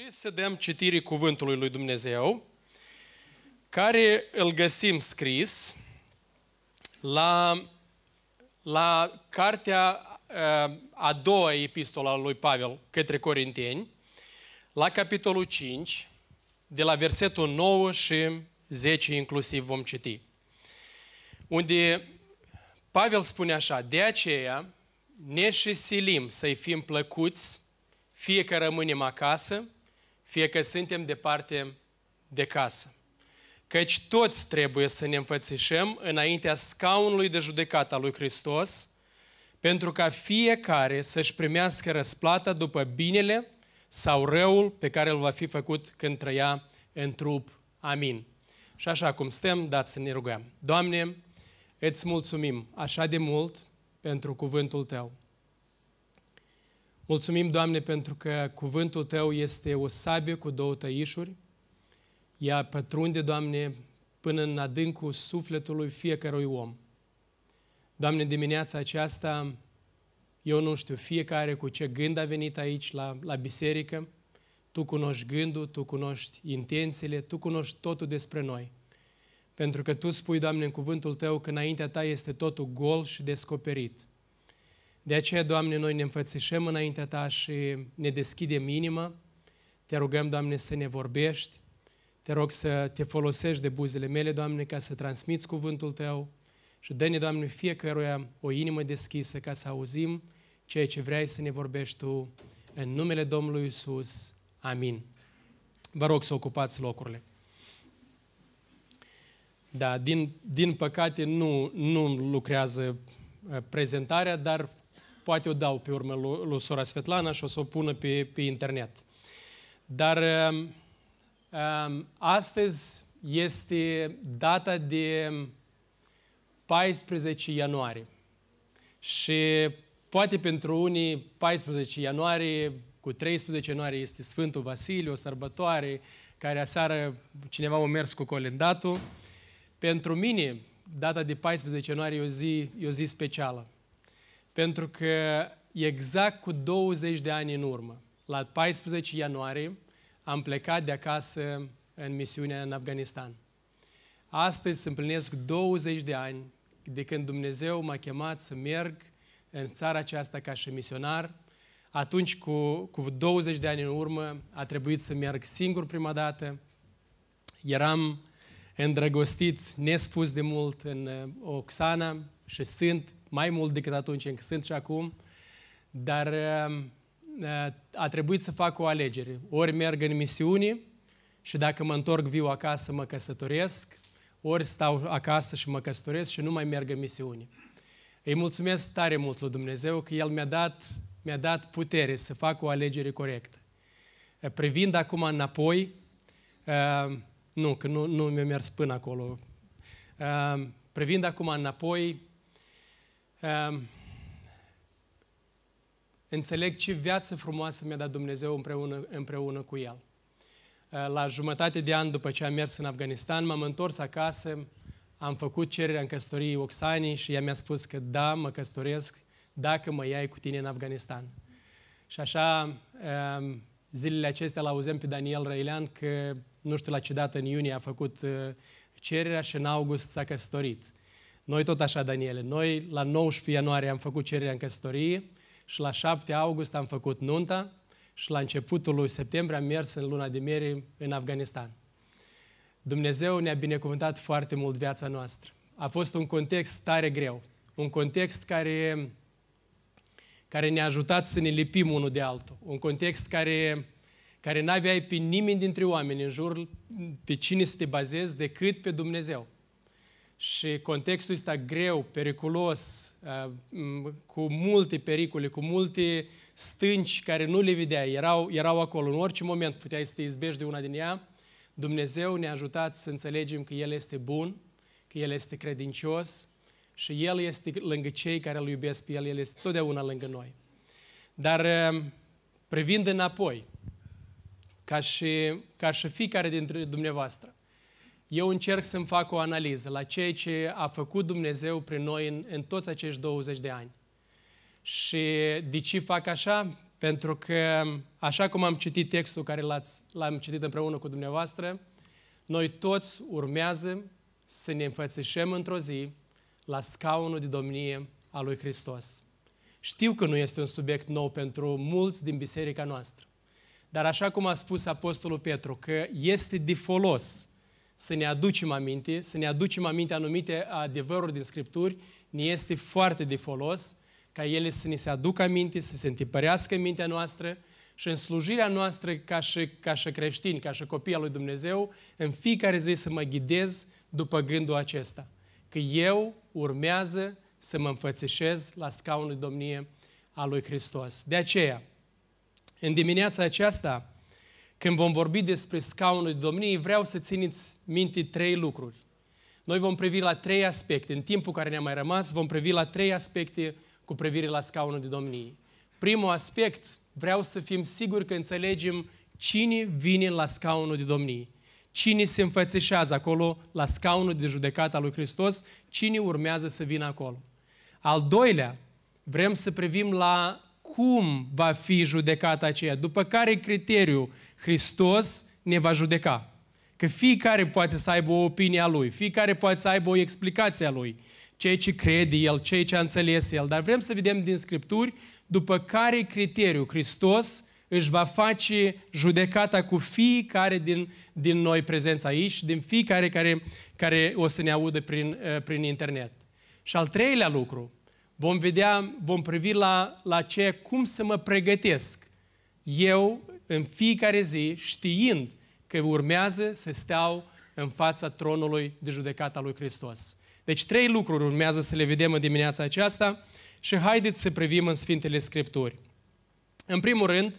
Și să dăm citirii cuvântului lui Dumnezeu, care îl găsim scris la, la cartea uh, a doua epistola lui Pavel către Corinteni, la capitolul 5, de la versetul 9 și 10 inclusiv vom citi. Unde Pavel spune așa, de aceea ne și silim să-i fim plăcuți, fie că rămânem acasă, fie că suntem departe de casă. Căci toți trebuie să ne înfățișăm înaintea scaunului de judecată al lui Hristos, pentru ca fiecare să-și primească răsplata după binele sau răul pe care îl va fi făcut când trăia în trup. Amin. Și așa cum stăm, dați să ne rugăm. Doamne, îți mulțumim așa de mult pentru cuvântul Tău. Mulțumim, Doamne, pentru că cuvântul Tău este o sabie cu două tăișuri. Ea pătrunde, Doamne, până în adâncul sufletului fiecărui om. Doamne, dimineața aceasta, eu nu știu fiecare cu ce gând a venit aici la, la biserică, Tu cunoști gândul, Tu cunoști intențiile, Tu cunoști totul despre noi. Pentru că Tu spui, Doamne, în cuvântul Tău că înaintea Ta este totul gol și descoperit. De aceea, Doamne, noi ne înfățișăm înaintea Ta și ne deschidem inima. Te rugăm, Doamne, să ne vorbești. Te rog să te folosești de buzele mele, Doamne, ca să transmiți cuvântul Tău. Și dă-ne, Doamne, fiecăruia o inimă deschisă ca să auzim ceea ce vrei să ne vorbești Tu. În numele Domnului Isus. Amin. Vă rog să ocupați locurile. Da, din, din păcate nu, nu lucrează uh, prezentarea, dar poate o dau pe urmă lui, lui sora Svetlana și o să o pună pe, pe internet. Dar um, um, astăzi este data de 14 ianuarie. Și poate pentru unii 14 ianuarie cu 13 ianuarie este Sfântul Vasile, o sărbătoare care aseară cineva a mers cu colendatul. Pentru mine, data de 14 ianuarie e o zi, e o zi specială. Pentru că exact cu 20 de ani în urmă, la 14 ianuarie, am plecat de acasă în misiunea în Afganistan. Astăzi se împlinesc 20 de ani de când Dumnezeu m-a chemat să merg în țara aceasta ca și misionar. Atunci, cu, cu 20 de ani în urmă, a trebuit să merg singur prima dată. Eram îndrăgostit nespus de mult în uh, Oxana și sunt mai mult decât atunci încă sunt și acum, dar uh, uh, a trebuit să fac o alegere. Ori merg în misiune și dacă mă întorc viu acasă mă căsătoresc, ori stau acasă și mă căsătoresc și nu mai merg în misiune. Îi mulțumesc tare mult lui Dumnezeu că El mi-a dat, mi-a dat putere să fac o alegere corectă. Privind acum înapoi, uh, nu, că nu, nu mi-a mers până acolo. Uh, privind acum înapoi, uh, înțeleg ce viață frumoasă mi-a dat Dumnezeu împreună, împreună cu El. Uh, la jumătate de an după ce am mers în Afganistan, m-am întors acasă, am făcut cererea în căsătorie Oxanii și ea mi-a spus că da, mă căsătoresc dacă mă iai cu tine în Afganistan. Și așa, um, zilele acestea l-auzem pe Daniel Răilean că nu știu la ce dată în iunie a făcut uh, cererea și în august s-a căsătorit. Noi tot așa, Daniele, noi la 19 ianuarie am făcut cererea în căsătorie și la 7 august am făcut nunta și la începutul lui septembrie am mers în luna de miere în Afganistan. Dumnezeu ne-a binecuvântat foarte mult viața noastră. A fost un context tare greu, un context care, care ne-a ajutat să ne lipim unul de altul, un context care care n-aveai pe nimeni dintre oameni în jur pe cine să te bazezi decât pe Dumnezeu. Și contextul ăsta greu, periculos, uh, cu multe pericole, cu multe stânci care nu le vedeai, erau, erau acolo. În orice moment puteai să te izbești de una din ea. Dumnezeu ne-a ajutat să înțelegem că El este bun, că El este credincios și El este lângă cei care îl iubesc pe El, El este totdeauna lângă noi. Dar uh, privind înapoi, ca și, ca și fiecare dintre dumneavoastră. Eu încerc să-mi fac o analiză la ceea ce a făcut Dumnezeu prin noi în, în toți acești 20 de ani. Și de ce fac așa? pentru că, așa cum am citit textul care l-ați, l-am citit împreună cu dumneavoastră, noi toți urmează să ne înfățișăm într-o zi la scaunul de domnie a lui Hristos. Știu că nu este un subiect nou pentru mulți din biserica noastră, dar așa cum a spus Apostolul Petru, că este de folos să ne aducem aminte, să ne aducem aminte anumite adevăruri din Scripturi, ne este foarte de folos ca ele să ne se aducă aminte, să se întipărească în mintea noastră și în slujirea noastră ca și, ca și creștini, ca și copii al lui Dumnezeu, în fiecare zi să mă ghidez după gândul acesta. Că eu urmează să mă înfățișez la scaunul de domnie a lui Hristos. De aceea, în dimineața aceasta, când vom vorbi despre scaunul de domnie, vreau să țineți minte trei lucruri. Noi vom privi la trei aspecte. În timpul care ne-a mai rămas, vom privi la trei aspecte cu privire la scaunul de domnie. Primul aspect, vreau să fim siguri că înțelegem cine vine la scaunul de domnie. Cine se înfățișează acolo la scaunul de judecată al lui Hristos, cine urmează să vină acolo. Al doilea, vrem să privim la cum va fi judecata aceea, după care criteriu Hristos ne va judeca. Că fiecare poate să aibă o opinie a lui, fiecare poate să aibă o explicație a lui, ceea ce crede el, ceea ce a înțeles el, dar vrem să vedem din Scripturi după care criteriu Hristos își va face judecata cu fiecare din, din noi prezenți aici și din fiecare care, care o să ne audă prin, uh, prin internet. Și al treilea lucru, vom vedea, vom privi la, la ceea cum să mă pregătesc eu în fiecare zi știind că urmează să steau în fața tronului de judecată a lui Hristos. Deci trei lucruri urmează să le vedem în dimineața aceasta și haideți să privim în Sfintele Scripturi. În primul rând,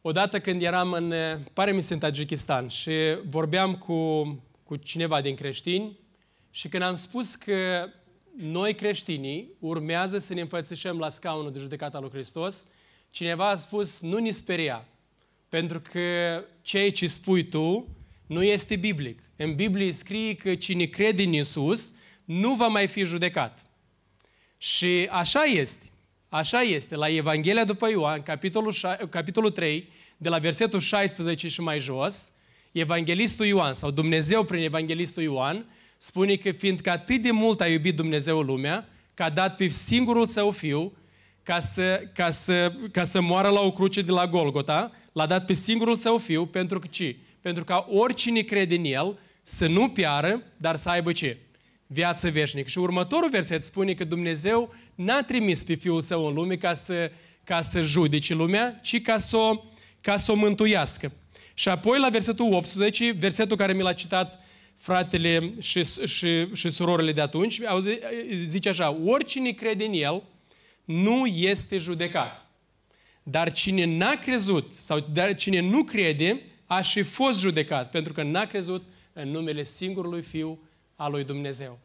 odată când eram în, pare mi în Tajikistan și vorbeam cu, cu cineva din creștini și când am spus că noi creștinii urmează să ne înfățișăm la scaunul de judecată al lui Hristos, cineva a spus, nu ne speria, pentru că ceea ce spui tu nu este biblic. În Biblie scrie că cine crede în Isus nu va mai fi judecat. Și așa este. Așa este. La Evanghelia după Ioan, capitolul, capitolul 3, de la versetul 16 și mai jos, Evanghelistul Ioan, sau Dumnezeu prin Evanghelistul Ioan, spune că fiindcă atât de mult a iubit Dumnezeu lumea, că a dat pe singurul său fiu, ca să, ca să, ca să moară la o cruce de la Golgota, l-a dat pe singurul său fiu, pentru că ce? Pentru ca oricine crede în el să nu piară, dar să aibă ce? Viață veșnică. Și următorul verset spune că Dumnezeu n-a trimis pe Fiul Său în lume ca să, ca să judece lumea, ci ca să, o, ca să o mântuiască. Și apoi la versetul 18, versetul care mi l-a citat fratele și, și, și surorile de atunci, zice așa, oricine crede în El nu este judecat. Dar cine n-a crezut sau dar cine nu crede, a și fost judecat, pentru că n-a crezut în numele singurului Fiu al lui Dumnezeu.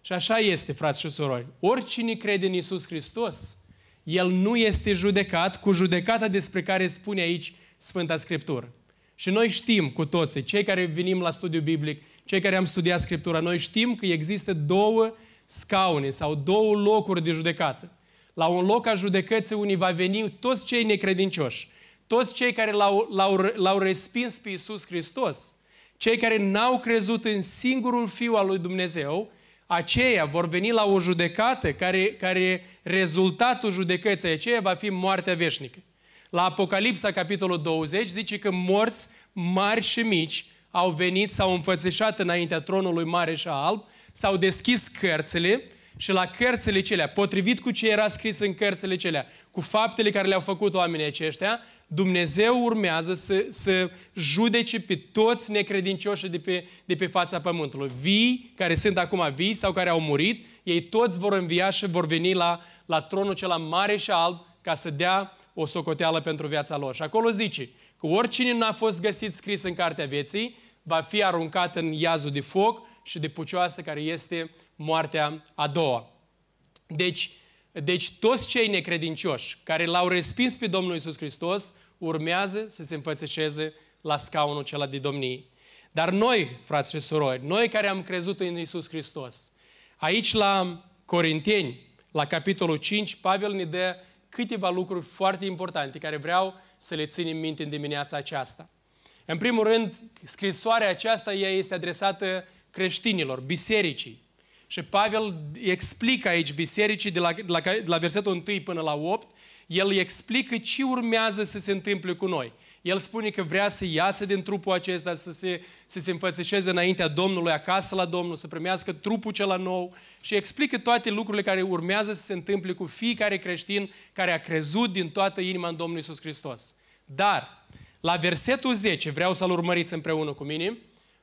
Și așa este, frați și surori. Oricine crede în Isus Hristos, el nu este judecat cu judecata despre care spune aici Sfânta Scriptură. Și noi știm cu toții, cei care venim la studiu biblic, cei care am studiat Scriptura, noi știm că există două scaune sau două locuri de judecată. La un loc a judecății unii va veni toți cei necredincioși, toți cei care l-au, l-au, l-au respins pe Iisus Hristos, cei care n-au crezut în singurul Fiu al lui Dumnezeu, aceia vor veni la o judecată care, care rezultatul judecății aceea va fi moartea veșnică. La Apocalipsa, capitolul 20, zice că morți mari și mici au venit, s-au înfățișat înaintea tronului mare și alb, s-au deschis cărțile și la cărțile celea, potrivit cu ce era scris în cărțile celea, cu faptele care le-au făcut oamenii aceștia, Dumnezeu urmează să, să judece pe toți necredincioșii de pe, de pe fața pământului. Vii, care sunt acum vii sau care au murit, ei toți vor învia și vor veni la, la tronul cel mare și alb ca să dea o socoteală pentru viața lor. Și acolo zice că oricine n-a fost găsit scris în cartea vieții, va fi aruncat în iazul de foc și de pucioasă care este moartea a doua. Deci, deci toți cei necredincioși care l-au respins pe Domnul Isus Hristos urmează să se înfățeșeze la scaunul acela de domnie. Dar noi, frați și surori, noi care am crezut în Isus Hristos, aici la Corinteni, la capitolul 5, Pavel ne dă câteva lucruri foarte importante care vreau să le ținem minte în dimineața aceasta. În primul rând, scrisoarea aceasta ea este adresată creștinilor, bisericii. Și Pavel explică aici bisericii de la, de la, de la versetul 1 până la 8, el explică ce urmează să se întâmple cu noi. El spune că vrea să iasă din trupul acesta, să se, să se înfățișeze înaintea Domnului, acasă la Domnul, să primească trupul cel nou și explică toate lucrurile care urmează să se întâmple cu fiecare creștin care a crezut din toată inima în Domnul Isus Hristos. Dar, la versetul 10, vreau să-l urmăriți împreună cu mine,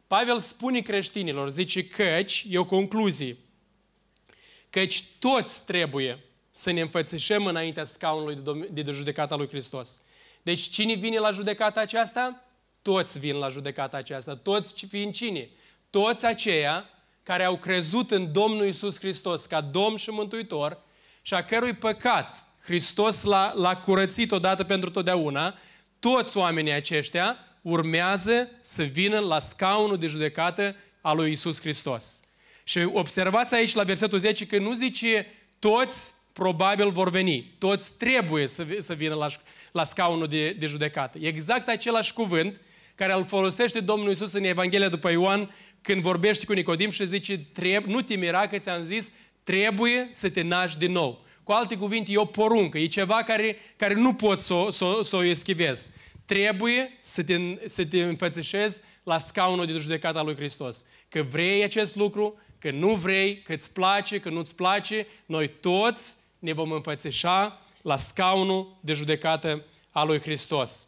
Pavel spune creștinilor, zice căci, e o concluzie, căci toți trebuie să ne înfățișăm înaintea scaunului de, de judecata lui Hristos. Deci cine vine la judecata aceasta? Toți vin la judecata aceasta. Toți vin cine? Toți aceia care au crezut în Domnul Isus Hristos ca Domn și Mântuitor și a cărui păcat Hristos l-a, l-a curățit odată pentru totdeauna, toți oamenii aceștia urmează să vină la scaunul de judecată al lui Isus Hristos. Și observați aici la versetul 10 că nu zice toți probabil vor veni, toți trebuie să, să vină la, la scaunul de, de judecată. E exact același cuvânt care îl folosește Domnul Isus în Evanghelia după Ioan când vorbește cu Nicodim și zice, nu te mira că ți-am zis, trebuie să te naști din nou. Cu alte cuvinte, e o poruncă, e ceva care, care nu poți să, să, să o eschivezi. Trebuie să te, să te înfățișezi la scaunul de judecată al lui Hristos. Că vrei acest lucru, că nu vrei, că îți place, că nu-ți place, noi toți ne vom înfățișa la scaunul de judecată al lui Hristos.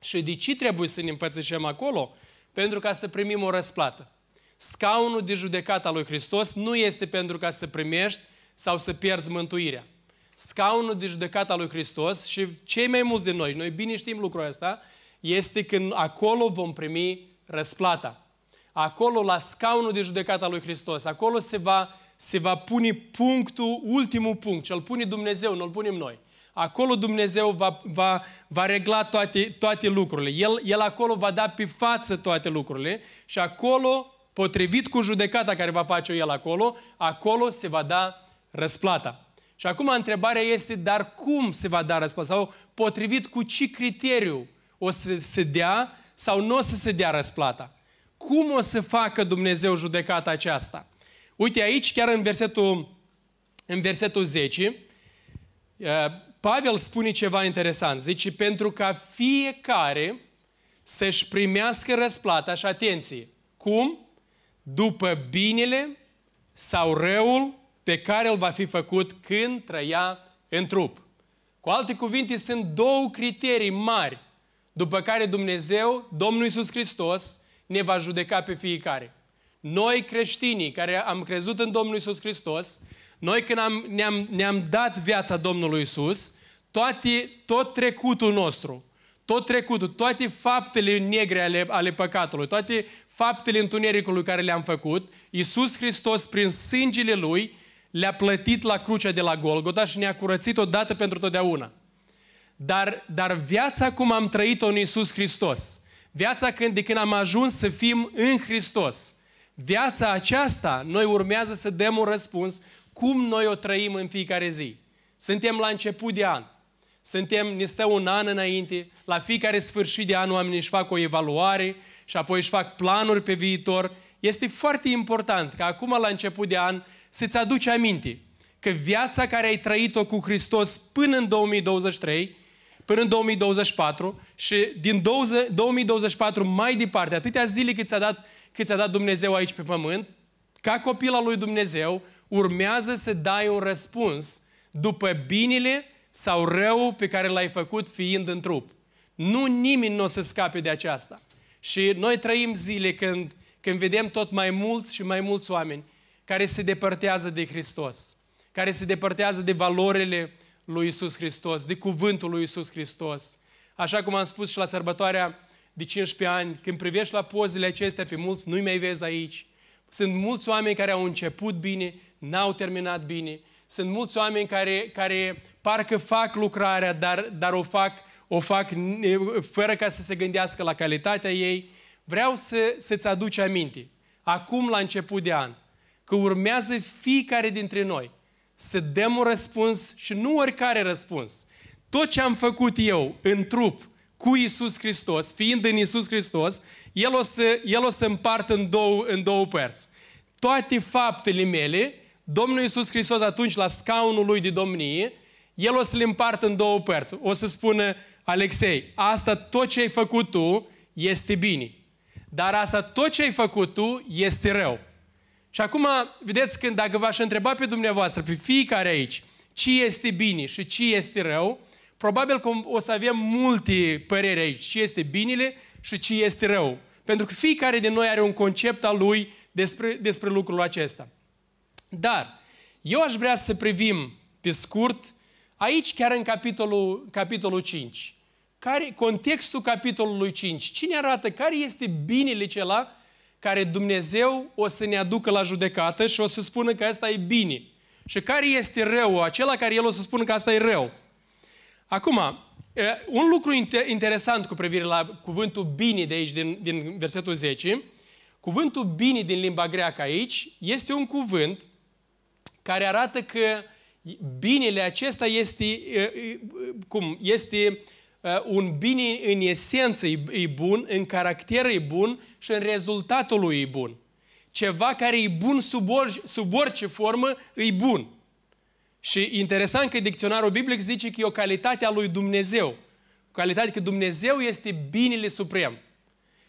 Și de ce trebuie să ne înfățișăm acolo? Pentru ca să primim o răsplată. Scaunul de judecată al lui Hristos nu este pentru ca să primești sau să pierzi mântuirea. Scaunul de judecată al lui Hristos și cei mai mulți de noi, noi bine știm lucrul ăsta, este când acolo vom primi răsplata. Acolo, la scaunul de judecată al lui Hristos, acolo se va se va pune punctul, ultimul punct, ce-l pune Dumnezeu, nu-l punem noi. Acolo Dumnezeu va, va, va regla toate, toate lucrurile. El, el acolo va da pe față toate lucrurile și acolo, potrivit cu judecata care va face El acolo, acolo se va da răsplata. Și acum întrebarea este, dar cum se va da răsplata? Sau potrivit cu ce criteriu o să se dea sau nu o să se dea răsplata? Cum o să facă Dumnezeu judecata aceasta? Uite aici, chiar în versetul, în versetul 10, uh, Pavel spune ceva interesant. Zice, pentru ca fiecare să-și primească răsplata și atenție. Cum? După binele sau răul pe care îl va fi făcut când trăia în trup. Cu alte cuvinte, sunt două criterii mari după care Dumnezeu, Domnul Iisus Hristos, ne va judeca pe fiecare. Noi creștinii care am crezut în Domnul Isus Hristos, noi când am, ne-am, ne-am dat viața Domnului Isus, toate, tot trecutul nostru, tot trecutul, toate faptele negre ale, ale păcatului, toate faptele întunericului care le-am făcut, Isus Hristos, prin sângele Lui, le-a plătit la crucea de la Golgota și ne-a curățit odată pentru totdeauna. Dar, dar viața cum am trăit-o în Isus Hristos, viața când, de când am ajuns să fim în Hristos, Viața aceasta, noi urmează să dăm un răspuns cum noi o trăim în fiecare zi. Suntem la început de an. Suntem, ne stă un an înainte, la fiecare sfârșit de an oamenii își fac o evaluare și apoi își fac planuri pe viitor. Este foarte important ca acum la început de an să-ți aduci aminte că viața care ai trăit-o cu Hristos până în 2023, până în 2024 și din 2024 mai departe, atâtea zile cât ți-a dat cât ți-a dat Dumnezeu aici pe pământ, ca copil al lui Dumnezeu, urmează să dai un răspuns după binele sau rău pe care l-ai făcut fiind în trup. Nu nimeni nu o să scape de aceasta. Și noi trăim zile când, când vedem tot mai mulți și mai mulți oameni care se depărtează de Hristos, care se depărtează de valorile lui Isus Hristos, de cuvântul lui Isus Hristos. Așa cum am spus și la sărbătoarea de 15 ani, când privești la pozele acestea, pe mulți nu-i mai vezi aici. Sunt mulți oameni care au început bine, n-au terminat bine. Sunt mulți oameni care, care parcă fac lucrarea, dar, dar o, fac, o fac fără ca să se gândească la calitatea ei. Vreau să, să-ți aduci aminte, acum la început de an, că urmează fiecare dintre noi să dăm un răspuns și nu oricare răspuns. Tot ce am făcut eu în trup cu Isus Hristos, fiind în Isus Hristos, El o să, el o să împartă în două, în două părți. Toate faptele mele, Domnul Isus Hristos atunci la scaunul lui de domnie, El o să le împartă în două părți. O să spună, Alexei, asta tot ce ai făcut tu este bine. Dar asta tot ce ai făcut tu este rău. Și acum, vedeți, când dacă v-aș întreba pe dumneavoastră, pe fiecare aici, ce este bine și ce este rău, probabil că o să avem multe păreri aici, ce este binele și ce este rău. Pentru că fiecare din noi are un concept al lui despre, despre lucrul acesta. Dar eu aș vrea să privim pe scurt aici chiar în capitolul, capitolul 5. Care, contextul capitolului 5. Cine arată care este binele cela care Dumnezeu o să ne aducă la judecată și o să spună că asta e bine. Și care este rău, acela care El o să spună că asta e rău. Acum, un lucru interesant cu privire la cuvântul bine de aici, din, din versetul 10, cuvântul bine din limba greacă aici este un cuvânt care arată că binele acesta este, cum, este un bine în esență e bun, în caracter e bun și în rezultatul lui e bun. Ceva care e bun sub, orice, sub orice formă e bun. Și interesant că dicționarul biblic zice că e o calitate a lui Dumnezeu. Calitate că Dumnezeu este binele suprem.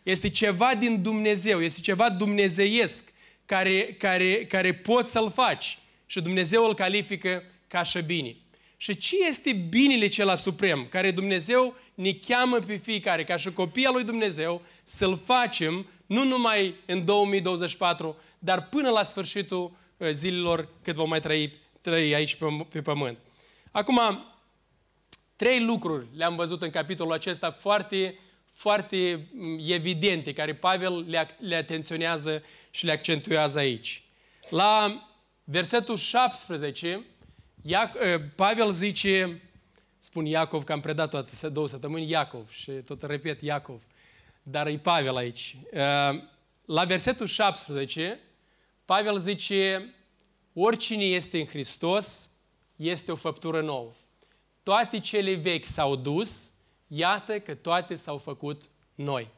Este ceva din Dumnezeu, este ceva dumnezeiesc care, care, care poți să-l faci. Și Dumnezeu îl califică ca și bine. Și ce este binele cela suprem, care Dumnezeu ne cheamă pe fiecare, ca și copii al lui Dumnezeu, să-l facem nu numai în 2024, dar până la sfârșitul uh, zilelor cât vom mai trăi, trăi aici pe, pe pământ. Acum, trei lucruri le-am văzut în capitolul acesta foarte, foarte mm, evidente, care Pavel le, le atenționează și le accentuează aici. La versetul 17, Iac, ă, Pavel zice, spun Iacov, că am predat toate două săptămâni Iacov și tot repet Iacov, dar e Pavel aici. Ă, la versetul 17, Pavel zice, oricine este în Hristos este o făptură nouă. Toate cele vechi s-au dus, iată că toate s-au făcut noi.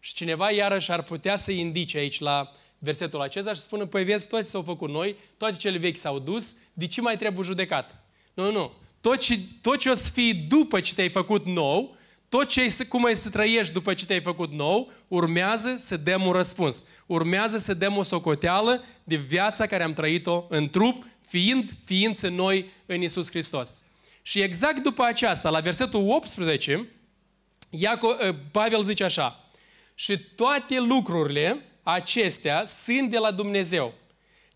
Și cineva iarăși ar putea să indice aici la versetul acesta și spună, păi vezi, toate s-au făcut noi, toate cele vechi s-au dus, de ce mai trebuie judecat? Nu, nu. Tot ce, tot ce o să fie după ce te-ai făcut nou, tot ce ai, cum ai să trăiești după ce te-ai făcut nou, urmează să dăm un răspuns. Urmează să dăm o socoteală de viața care am trăit-o în trup, fiind ființe noi în Isus Hristos. Și exact după aceasta, la versetul 18, Iaco, ă, Pavel zice așa, și toate lucrurile acestea sunt de la Dumnezeu,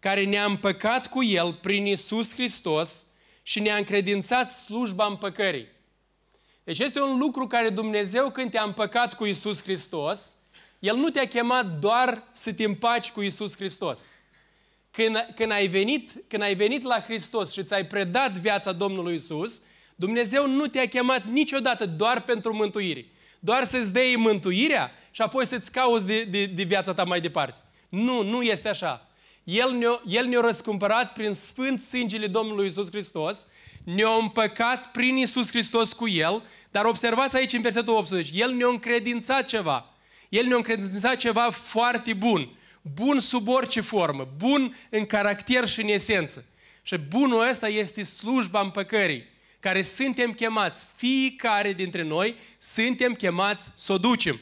care ne-a împăcat cu El prin Isus Hristos și ne-a încredințat slujba împăcării. Deci este un lucru care Dumnezeu, când te-a împăcat cu Isus Hristos, El nu te-a chemat doar să te împaci cu Isus Hristos. Când, când, ai venit, când ai venit la Hristos și ți-ai predat viața Domnului Isus, Dumnezeu nu te-a chemat niciodată doar pentru mântuire. Doar să-ți dea mântuirea și apoi să-ți cauți de, de, de viața ta mai departe. Nu, nu este așa. El ne-a, El ne-a răscumpărat prin sfânt sângele Domnului Isus Hristos, ne-a împăcat prin Isus Hristos cu El, dar observați aici în versetul 18, El ne-a încredințat ceva. El ne-a încredințat ceva foarte bun. Bun sub orice formă, bun în caracter și în esență. Și bunul ăsta este slujba împăcării, care suntem chemați, fiecare dintre noi, suntem chemați să o ducem.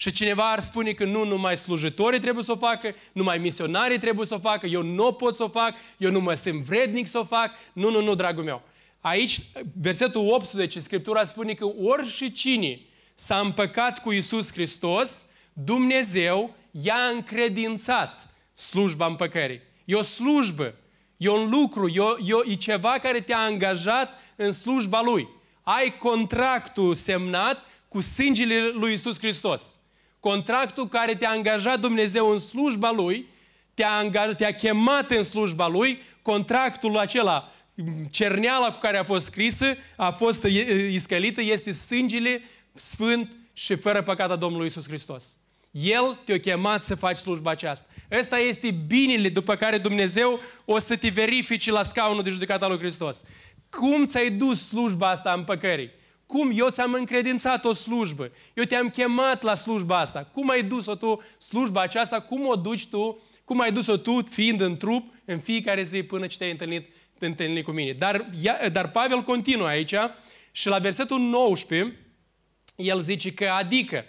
Și cineva ar spune că nu numai slujitorii trebuie să o facă, numai misionarii trebuie să o facă, eu nu pot să o fac, eu nu mă simt vrednic să o fac. Nu, nu, nu, dragul meu. Aici, versetul 18, Scriptura spune că oricine s-a împăcat cu Isus Hristos, Dumnezeu i-a încredințat slujba împăcării. E o slujbă, e un lucru, e, o, e, o, e ceva care te-a angajat în slujba Lui. Ai contractul semnat cu sângele lui Isus Hristos. Contractul care te-a angajat Dumnezeu în slujba Lui, te-a, angaj, te-a chemat în slujba Lui, contractul acela, cerneala cu care a fost scrisă, a fost iscălită, este sângele sfânt și fără păcat a Domnului Isus Hristos. El te-a chemat să faci slujba aceasta. Ăsta este binele după care Dumnezeu o să te verifici la scaunul de judecată al lui Hristos. Cum ți-ai dus slujba asta în păcării? Cum eu ți-am încredințat o slujbă? Eu te-am chemat la slujba asta. Cum ai dus-o tu slujba aceasta? Cum o duci tu? Cum ai dus-o tu fiind în trup în fiecare zi până ce te-ai întâlnit, te întâlnit cu mine? Dar, dar Pavel continuă aici și la versetul 19 el zice că adică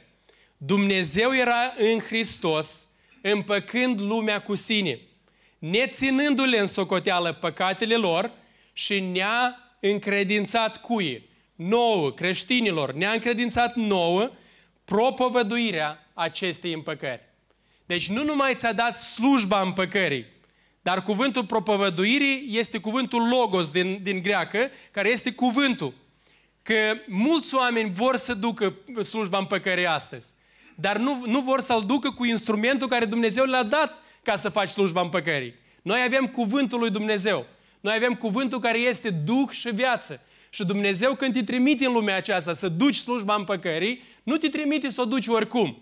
Dumnezeu era în Hristos împăcând lumea cu sine, neținându-le în socoteală păcatele lor și ne-a încredințat cuie nouă, creștinilor, ne-a încredințat nouă propovăduirea acestei împăcări. Deci nu numai ți-a dat slujba împăcării, dar cuvântul propovăduirii este cuvântul logos din, din greacă, care este cuvântul. Că mulți oameni vor să ducă slujba împăcării astăzi, dar nu, nu vor să-l ducă cu instrumentul care Dumnezeu le-a dat ca să faci slujba împăcării. Noi avem cuvântul lui Dumnezeu. Noi avem cuvântul care este Duh și viață. Și Dumnezeu când te trimite în lumea aceasta să duci slujba împăcării, nu te trimite să o duci oricum.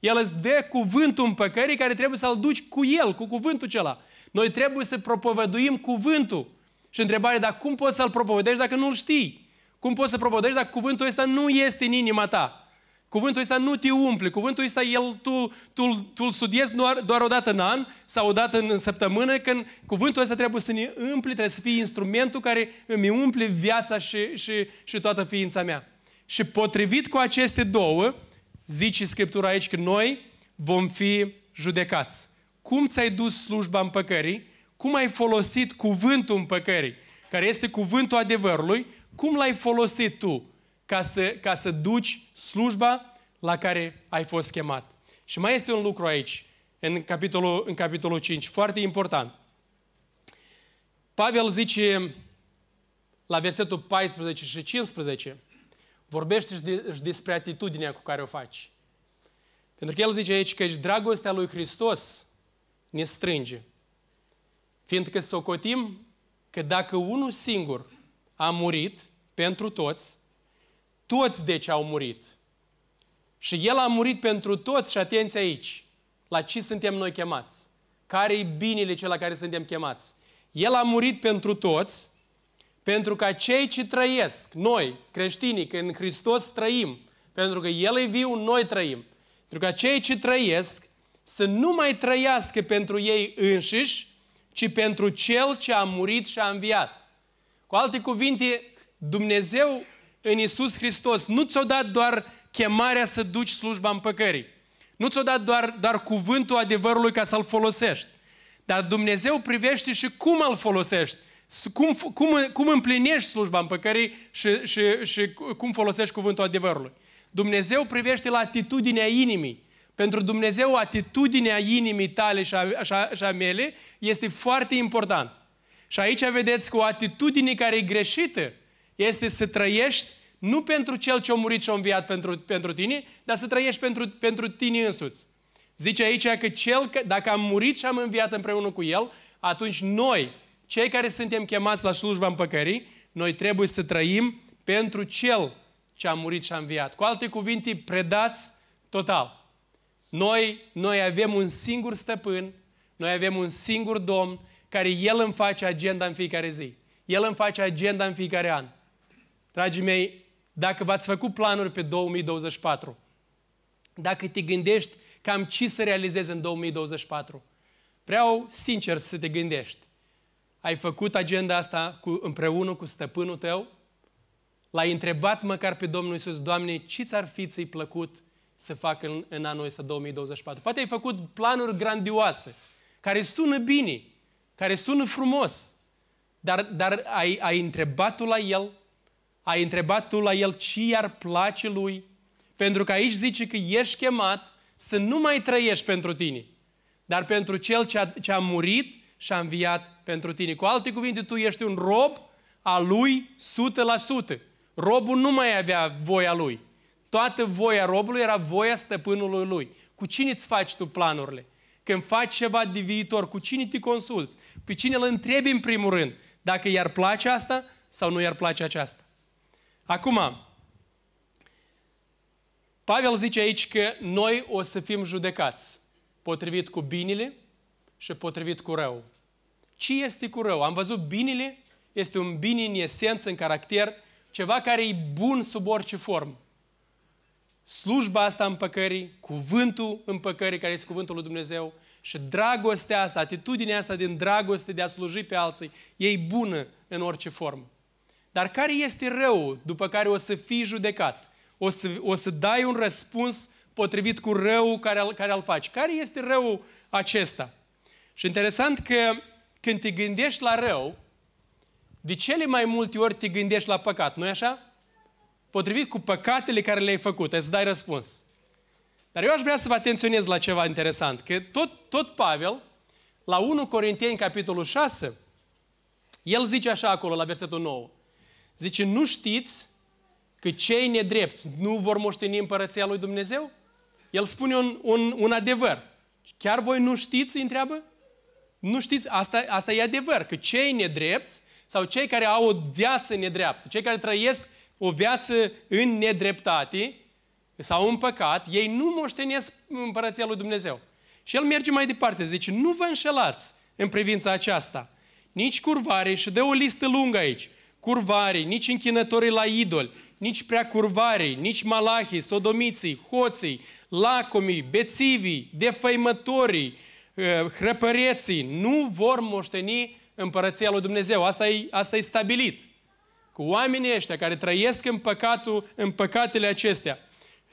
El îți dă cuvântul împăcării care trebuie să-l duci cu el, cu cuvântul acela. Noi trebuie să propovăduim cuvântul. Și întrebarea, dar cum poți să-l propovădești dacă nu-l știi? Cum poți să propovădești dacă cuvântul ăsta nu este în inima ta? Cuvântul ăsta nu te umple. Cuvântul ăsta el, tu, tu, tu îl studiezi doar, doar o dată în an sau o dată în săptămână, când cuvântul ăsta trebuie să ne umple, trebuie să fie instrumentul care îmi umple viața și, și, și toată ființa mea. Și potrivit cu aceste două, zice Scriptura aici că noi vom fi judecați. Cum ți-ai dus slujba împăcării? Cum ai folosit cuvântul împăcării, care este cuvântul adevărului? Cum l-ai folosit tu? Ca să, ca să duci slujba la care ai fost chemat. Și mai este un lucru aici, în capitolul, în capitolul 5, foarte important. Pavel zice la versetul 14 și 15, vorbește și, de, și despre atitudinea cu care o faci. Pentru că el zice aici că dragostea lui Hristos ne strânge. Fiindcă socotim că dacă unul singur a murit pentru toți, toți deci au murit. Și El a murit pentru toți și atenție aici. La ce suntem noi chemați? Care e binele cel la care suntem chemați? El a murit pentru toți, pentru ca cei ce trăiesc, noi, creștinii, că în Hristos trăim, pentru că El e viu, noi trăim. Pentru ca cei ce trăiesc să nu mai trăiască pentru ei înșiși, ci pentru Cel ce a murit și a înviat. Cu alte cuvinte, Dumnezeu în Isus Hristos nu ți-o dat doar chemarea să duci slujba împăcării. Nu ți-o dat doar, doar cuvântul adevărului ca să-l folosești. Dar Dumnezeu privește și cum îl folosești. Cum, cum, cum împlinești slujba împăcării și, și, și cum folosești cuvântul adevărului. Dumnezeu privește la atitudinea inimii. Pentru Dumnezeu, atitudinea inimii tale și a, și a, și a mele este foarte important. Și aici vedeți că o atitudine care e greșită este să trăiești nu pentru cel ce a murit și a înviat pentru, pentru tine, dar să trăiești pentru, pentru tine însuți. Zice aici că cel, dacă am murit și am înviat împreună cu el, atunci noi, cei care suntem chemați la slujba împăcării, noi trebuie să trăim pentru cel ce a murit și a înviat. Cu alte cuvinte, predați total. Noi, noi avem un singur stăpân, noi avem un singur domn care El îmi face agenda în fiecare zi. El îmi face agenda în fiecare an. Dragii mei, dacă v-ați făcut planuri pe 2024, dacă te gândești cam ce să realizezi în 2024, vreau sincer să te gândești. Ai făcut agenda asta cu, împreună cu stăpânul tău? L-ai întrebat măcar pe Domnul Iisus, Doamne, ce ți-ar fi ți plăcut să facă în, în anul ăsta 2024? Poate ai făcut planuri grandioase, care sună bine, care sună frumos, dar, dar ai, ai întrebat-o la El ai întrebat tu la el ce i-ar place lui? Pentru că aici zice că ești chemat să nu mai trăiești pentru tine, dar pentru cel ce a, ce a murit și a înviat pentru tine. Cu alte cuvinte, tu ești un rob al lui 100%. Robul nu mai avea voia lui. Toată voia robului era voia stăpânului lui. Cu cine îți faci tu planurile? Când faci ceva de viitor, cu cine te consulți? Pe cine îl întrebi în primul rând? Dacă i-ar place asta sau nu i-ar place aceasta? Acum, Pavel zice aici că noi o să fim judecați potrivit cu binele și potrivit cu rău. Ce este cu rău? Am văzut binele, este un bine în esență, în caracter, ceva care e bun sub orice formă. Slujba asta împăcării, cuvântul împăcării, care este cuvântul lui Dumnezeu, și dragostea asta, atitudinea asta din dragoste de a sluji pe alții, e bună în orice formă. Dar care este rău după care o să fii judecat? O să, o să dai un răspuns potrivit cu rău care, care îl faci. Care este răul acesta? Și interesant că când te gândești la rău, de cele mai multe ori te gândești la păcat, nu-i așa? Potrivit cu păcatele care le-ai făcut, îți dai răspuns. Dar eu aș vrea să vă atenționez la ceva interesant, că tot, tot Pavel, la 1 Corinteni, capitolul 6, el zice așa acolo, la versetul 9, zice, nu știți că cei nedrepți nu vor moșteni împărăția lui Dumnezeu? El spune un, un, un adevăr. Chiar voi nu știți, îi întreabă? Nu știți, asta, asta e adevăr, că cei nedrepți sau cei care au o viață nedreaptă, cei care trăiesc o viață în nedreptate sau în păcat, ei nu moștenesc împărăția lui Dumnezeu. Și el merge mai departe, zice, nu vă înșelați în privința aceasta. Nici curvarii, și dă o listă lungă aici, curvarii, nici închinătorii la idol, nici prea curvarii, nici malahii, sodomiții, hoții, lacomii, bețivii, defăimătorii, uh, hrăpăreții nu vor moșteni împărăția lui Dumnezeu. Asta e, asta e stabilit. Cu oamenii ăștia care trăiesc în, păcatul, în păcatele acestea,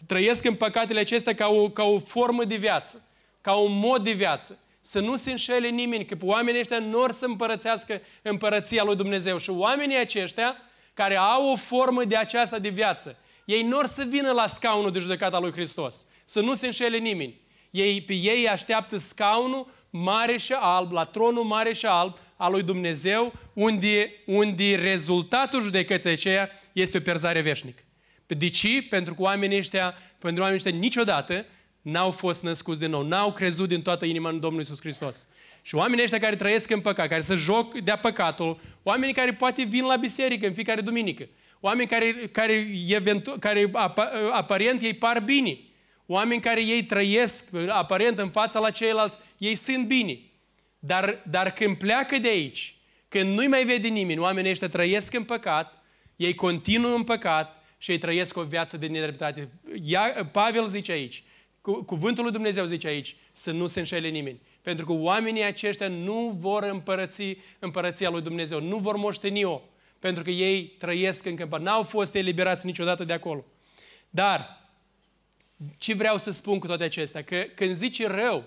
trăiesc în păcatele acestea ca o, ca o formă de viață, ca un mod de viață. Să nu se înșele nimeni, că oamenii ăștia nu or să împărățească împărăția lui Dumnezeu. Și oamenii aceștia, care au o formă de aceasta de viață, ei nu or să vină la scaunul de judecată lui Hristos. Să nu se înșele nimeni. Ei, pe ei așteaptă scaunul mare și alb, la tronul mare și alb al lui Dumnezeu, unde, unde rezultatul judecății aceea este o pierzare veșnică. De ce? Pentru că oamenii ăștia, pentru oamenii ăștia niciodată n-au fost născuți de nou, n-au crezut din toată inima în Domnul Isus Hristos. Și oamenii ăștia care trăiesc în păcat, care să joc de păcatul, oamenii care poate vin la biserică în fiecare duminică, oameni care, care, eventu- care aparent ei par bine, oameni care ei trăiesc aparent în fața la ceilalți, ei sunt bine. Dar, dar când pleacă de aici, când nu-i mai vede nimeni, oamenii ăștia trăiesc în păcat, ei continuă în păcat și ei trăiesc o viață de nedreptate. Ia, Pavel zice aici, cu, cuvântul lui Dumnezeu zice aici, să nu se înșele nimeni. Pentru că oamenii aceștia nu vor împărăți împărăția lui Dumnezeu, nu vor moșteni-o, pentru că ei trăiesc în câmpă, n-au fost eliberați niciodată de acolo. Dar, ce vreau să spun cu toate acestea? Că când zice rău,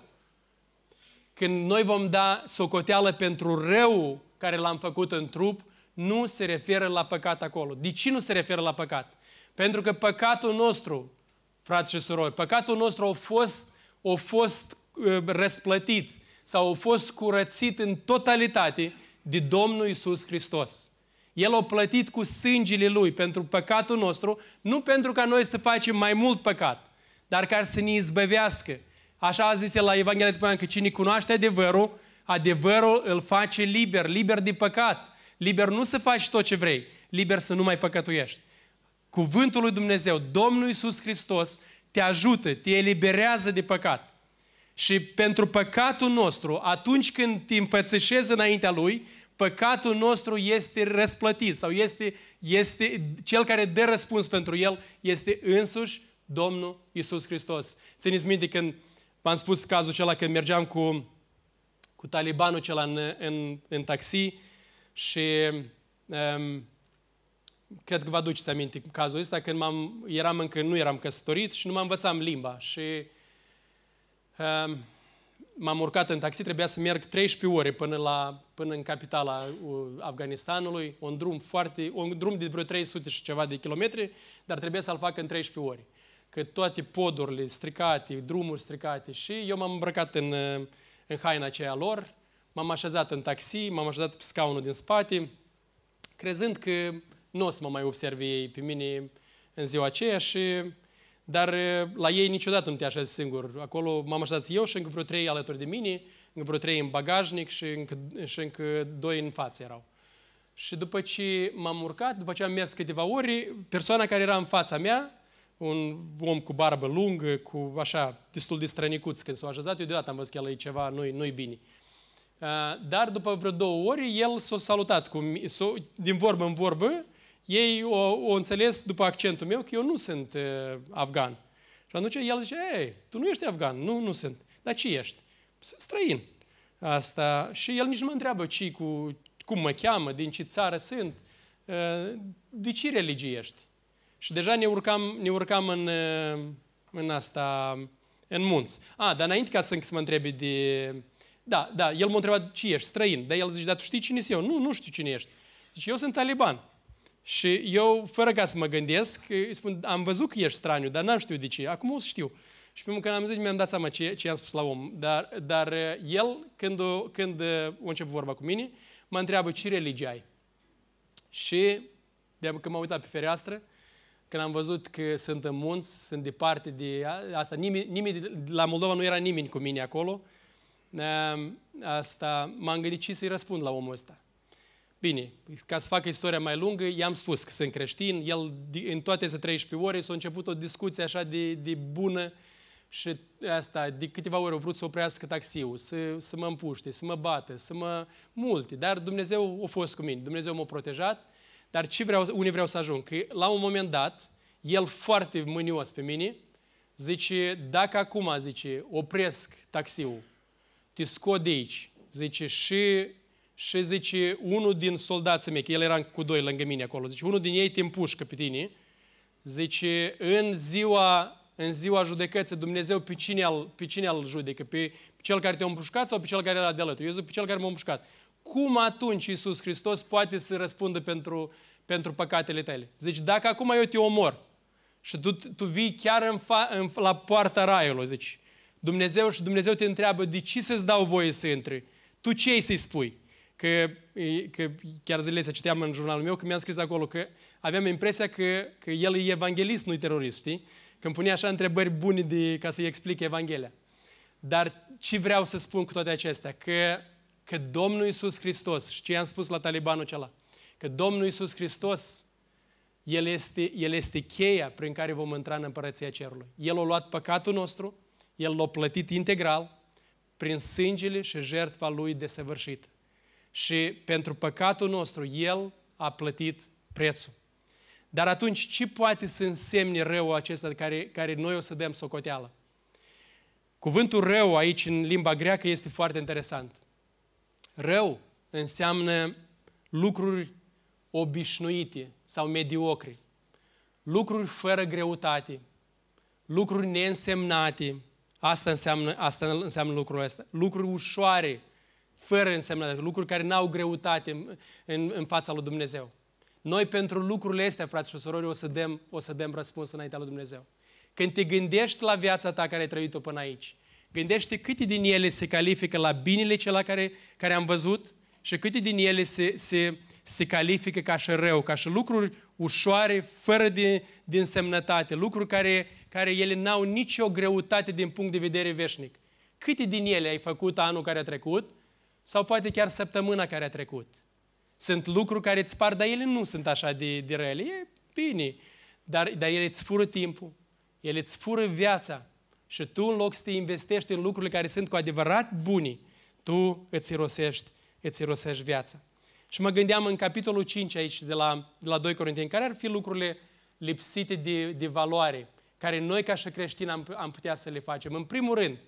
când noi vom da socoteală pentru rău care l-am făcut în trup, nu se referă la păcat acolo. De ce nu se referă la păcat? Pentru că păcatul nostru, frați și surori, păcatul nostru a fost, a fost uh, răsplătit sau a fost curățit în totalitate de Domnul Isus Hristos. El a plătit cu sângele Lui pentru păcatul nostru, nu pentru ca noi să facem mai mult păcat, dar ca să ne izbăvească Așa a zis el la Evanghelia de Ioan, că cine cunoaște adevărul, adevărul îl face liber, liber de păcat. Liber nu să faci tot ce vrei, liber să nu mai păcătuiești. Cuvântul lui Dumnezeu, Domnul Iisus Hristos, te ajută, te eliberează de păcat. Și pentru păcatul nostru, atunci când te înfățișezi înaintea Lui, păcatul nostru este răsplătit sau este, este cel care dă răspuns pentru el, este însuși Domnul Iisus Hristos. Țineți minte când V-am spus cazul acela când mergeam cu, cu talibanul acela în, în, în taxi și um, cred că vă aduceți aminte cu cazul ăsta, când m-am, eram încă, nu eram căsătorit și nu mă învățam limba și um, m-am urcat în taxi, trebuia să merg 13 ore până, la, până în capitala Afganistanului, un drum foarte, un drum de vreo 300 și ceva de kilometri, dar trebuia să-l fac în 13 ore. Că toate podurile stricate, drumuri stricate și eu m-am îmbrăcat în, în haina aceea lor, m-am așezat în taxi, m-am așezat pe scaunul din spate, crezând că nu o să mă mai observe ei pe mine în ziua aceea și dar la ei niciodată nu te așezi singur. Acolo m-am așezat eu și încă vreo trei alături de mine, încă vreo trei în bagajnic și încă, și încă doi în față erau. Și după ce m-am urcat, după ce am mers câteva ori, persoana care era în fața mea, un om cu barbă lungă, cu așa, destul de strănicuț când s-a așezat, eu deodată am văzut că el e ceva, nu-i, nu-i bine. Uh, dar după vreo două ori, el s-a salutat cu, s-a, din vorbă în vorbă, ei o, o înțeles după accentul meu că eu nu sunt uh, afgan. Și atunci el zice, ei, tu nu ești afgan, nu, nu sunt. Dar ce ești? Sunt străin. Asta. Și el nici nu mă întreabă ce cu, cum mă cheamă, din ce țară sunt, uh, de ce religie ești. Și deja ne urcam, ne urcam în, uh, în asta, în munți. A, dar înainte ca să, să mă întrebe de... Da, da, el m-a întrebat ce ești, străin. Dar el zice, dar tu știi cine sunt eu? Nu, nu știu cine ești. Zice, eu sunt taliban. Și eu, fără ca să mă gândesc, îi spun, am văzut că ești straniu, dar n-am știut de ce. Acum o să știu. Și pe când am zis, mi-am dat seama ce, ce i-am spus la om. Dar, dar uh, el, când, când uh, a început vorba cu mine, mă întreabă ce religie ai. Și de când m-am uitat pe fereastră, când am văzut că sunt în munți, sunt departe de asta, nimeni, nimeni, la Moldova nu era nimeni cu mine acolo, um, asta, m-am gândit ce să-i răspund la omul ăsta. Bine, ca să fac istoria mai lungă, i-am spus că sunt creștin, el în toate aceste 13 ore s-a început o discuție așa de, de bună și asta, de câteva ori au vrut să oprească taxiul, să, să mă împuște, să mă bată, să mă multe, dar Dumnezeu a fost cu mine, Dumnezeu m-a protejat, dar ce vreau, unde vreau să ajung? Că la un moment dat, el foarte mânios pe mine, zice, dacă acum, zice, opresc taxiul, te scot de aici, zice, și și zice, unul din soldații mei, că el era cu doi lângă mine acolo, zice, unul din ei te împușcă pe tine, zice, în ziua, în ziua judecății Dumnezeu pe cine, al, pe cine al judecă? Pe, pe cel care te-a împușcat sau pe cel care era de alături? Eu zic, pe cel care m-a împușcat. Cum atunci Iisus Hristos poate să răspundă pentru, pentru păcatele tale? Zice, dacă acum eu te omor și tu, tu vii chiar în fa, în, la poarta raiului, zice, Dumnezeu și Dumnezeu te întreabă, de ce să-ți dau voie să intri? Tu ce ai să-i spui? Că, că chiar zilele astea citeam în jurnalul meu că mi-am scris acolo că aveam impresia că, că el e evanghelist, nu-i terorist, știi? Că îmi punea așa întrebări bune de, ca să-i explic Evanghelia. Dar ce vreau să spun cu toate acestea? Că, că Domnul Iisus Hristos, și ce i-am spus la talibanul acela, că Domnul Iisus Hristos, El este, El este cheia prin care vom intra în Împărăția Cerului. El a luat păcatul nostru, El l-a plătit integral prin sângele și jertfa Lui desăvârșită și pentru păcatul nostru El a plătit prețul. Dar atunci, ce poate să însemne răul acesta de care, care noi o să dăm socoteală? Cuvântul rău aici în limba greacă este foarte interesant. Rău înseamnă lucruri obișnuite sau mediocre, lucruri fără greutate, lucruri neînsemnate, asta înseamnă, asta înseamnă lucrul ăsta, lucruri ușoare, fără însemnătate, lucruri care n-au greutate în, în, în fața lui Dumnezeu. Noi pentru lucrurile astea, frați și surori, o să dăm, o să dăm răspuns înaintea lui Dumnezeu. Când te gândești la viața ta care ai trăit-o până aici, gândește câte din ele se califică la binele cela care, care am văzut și câte din ele se, se, se califică ca și rău, ca și lucruri ușoare, fără de, de însemnătate, lucruri care, care ele n-au nicio greutate din punct de vedere veșnic. Câte din ele ai făcut anul care a trecut sau poate chiar săptămâna care a trecut. Sunt lucruri care îți par, dar ele nu sunt așa de, de rele. E bine, dar, dar ele îți fură timpul, ele îți fură viața și tu în loc să te investești în lucrurile care sunt cu adevărat buni, tu îți irosești, îți irosești viața. Și mă gândeam în capitolul 5 aici de la, de la 2 Corinteni, care ar fi lucrurile lipsite de, de valoare, care noi ca și creștini am, am putea să le facem. În primul rând,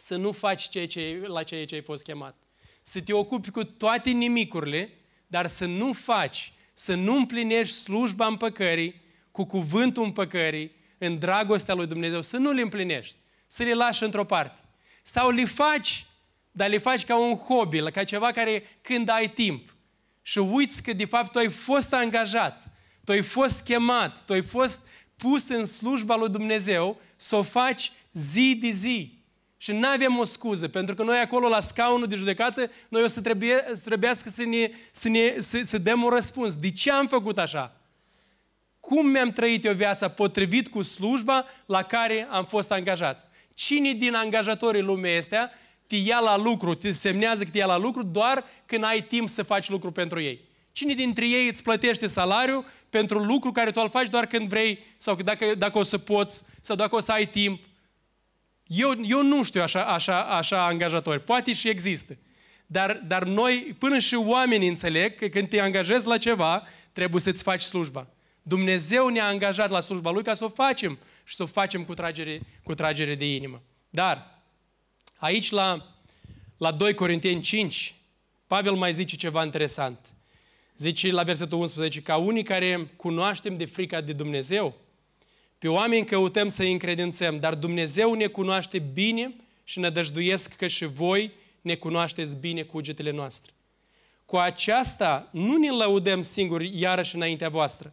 să nu faci ceea ce, la ceea ce ai fost chemat. Să te ocupi cu toate nimicurile, dar să nu faci, să nu împlinești slujba împăcării, cu cuvântul împăcării, în dragostea lui Dumnezeu, să nu le împlinești, să le lași într-o parte. Sau le faci, dar le faci ca un hobby, ca ceva care când ai timp. Și uiți că de fapt tu ai fost angajat, tu ai fost chemat, tu ai fost pus în slujba lui Dumnezeu să o faci zi de zi. Și nu avem o scuză, pentru că noi acolo la scaunul de judecată, noi o să trebuie, trebuiască să, ne, să, ne, să, să dăm un răspuns. De ce am făcut așa? Cum mi-am trăit eu viața potrivit cu slujba la care am fost angajați? Cine din angajatorii lumei astea te ia la lucru, te semnează că te ia la lucru doar când ai timp să faci lucru pentru ei? Cine dintre ei îți plătește salariu pentru lucru care tu îl faci doar când vrei sau dacă, dacă o să poți sau dacă o să ai timp? Eu, eu nu știu așa, așa, așa angajatori. Poate și există. Dar, dar noi, până și oamenii înțeleg că când te angajezi la ceva, trebuie să-ți faci slujba. Dumnezeu ne-a angajat la slujba Lui ca să o facem și să o facem cu tragere, cu tragere de inimă. Dar, aici la, la 2 Corinteni 5, Pavel mai zice ceva interesant. Zice la versetul 11, ca unii care cunoaștem de frica de Dumnezeu, pe oameni căutăm să îi încredințăm, dar Dumnezeu ne cunoaște bine și ne dăjduiesc că și voi ne cunoașteți bine cugetele noastre. Cu aceasta nu ne lăudăm singuri iarăși înaintea voastră,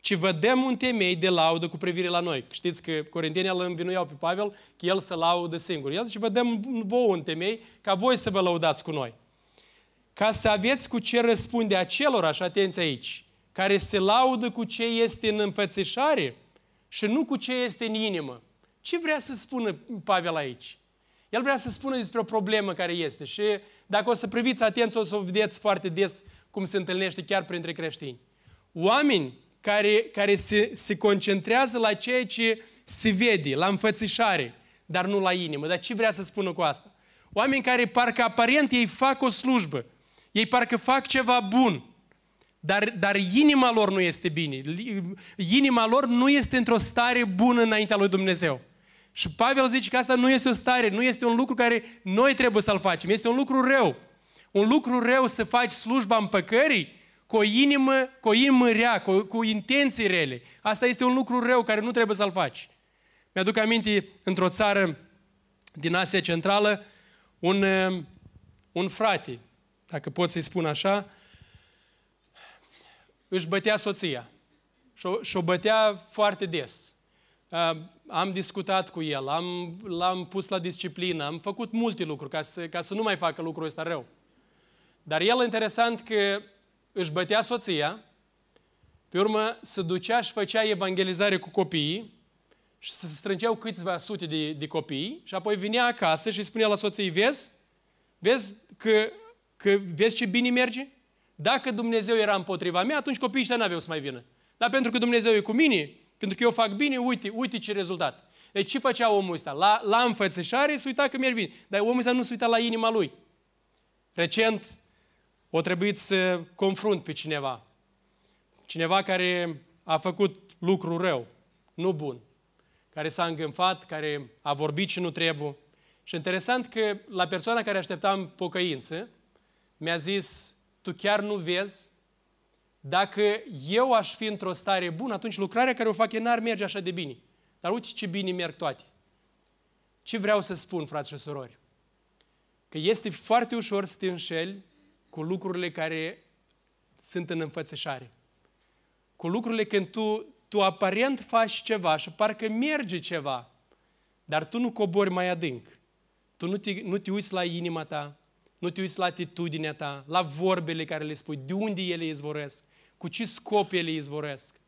ci vă dăm un temei de laudă cu privire la noi. Știți că corintenii îl învinuiau pe Pavel că el să laudă singur. El zice, vă dăm vouă un temei ca voi să vă lăudați cu noi. Ca să aveți cu ce răspunde acelora, și atenți aici, care se laudă cu ce este în înfățișare și nu cu ce este în inimă. Ce vrea să spună Pavel aici? El vrea să spună despre o problemă care este și dacă o să priviți atenți, o să o vedeți foarte des cum se întâlnește chiar printre creștini. Oameni care, care se, se concentrează la ceea ce se vede, la înfățișare, dar nu la inimă. Dar ce vrea să spună cu asta? Oameni care parcă aparent ei fac o slujbă, ei parcă fac ceva bun, dar, dar inima lor nu este bine. Inima lor nu este într-o stare bună înaintea lui Dumnezeu. Și Pavel zice că asta nu este o stare, nu este un lucru care noi trebuie să-l facem. Este un lucru rău. Un lucru rău să faci slujba împăcării cu o inimă, cu o inimă rea, cu, cu intenții rele. Asta este un lucru rău care nu trebuie să-l faci. Mi-aduc aminte, într-o țară din Asia Centrală, un, un frate, dacă pot să-i spun așa, își bătea soția. Și-o, și-o bătea foarte des. Am discutat cu el, am, l-am pus la disciplină, am făcut multe lucruri ca să, ca să nu mai facă lucrul ăsta rău. Dar el, interesant că își bătea soția, pe urmă se ducea și făcea evangelizare cu copiii și se strângeau câteva sute de, de copii și apoi vinea acasă și spunea la soției, vezi? Vezi că, că vezi ce bine merge? Dacă Dumnezeu era împotriva mea, atunci copiii ăștia n-aveau să mai vină. Dar pentru că Dumnezeu e cu mine, pentru că eu fac bine, uite, uite ce rezultat. Deci ce făcea omul ăsta? La, la înfățișare se uita că merg bine. Dar omul ăsta nu se uita la inima lui. Recent o trebuit să confrunt pe cineva. Cineva care a făcut lucru rău, nu bun. Care s-a îngânfat, care a vorbit și nu trebuie. Și interesant că la persoana care așteptam pocăință, mi-a zis, tu chiar nu vezi dacă eu aș fi într-o stare bună, atunci lucrarea care o fac eu n-ar merge așa de bine. Dar uite ce bine merg toate. Ce vreau să spun, frați și surori? Că este foarte ușor să te înșeli cu lucrurile care sunt în înfățișare. Cu lucrurile când tu, tu aparent faci ceva și parcă merge ceva, dar tu nu cobori mai adânc. Tu nu te, nu te uiți la inima ta, nu te uiți la atitudinea ta, la vorbele care le spui, de unde ele izvoresc, cu ce scop ele izvoresc.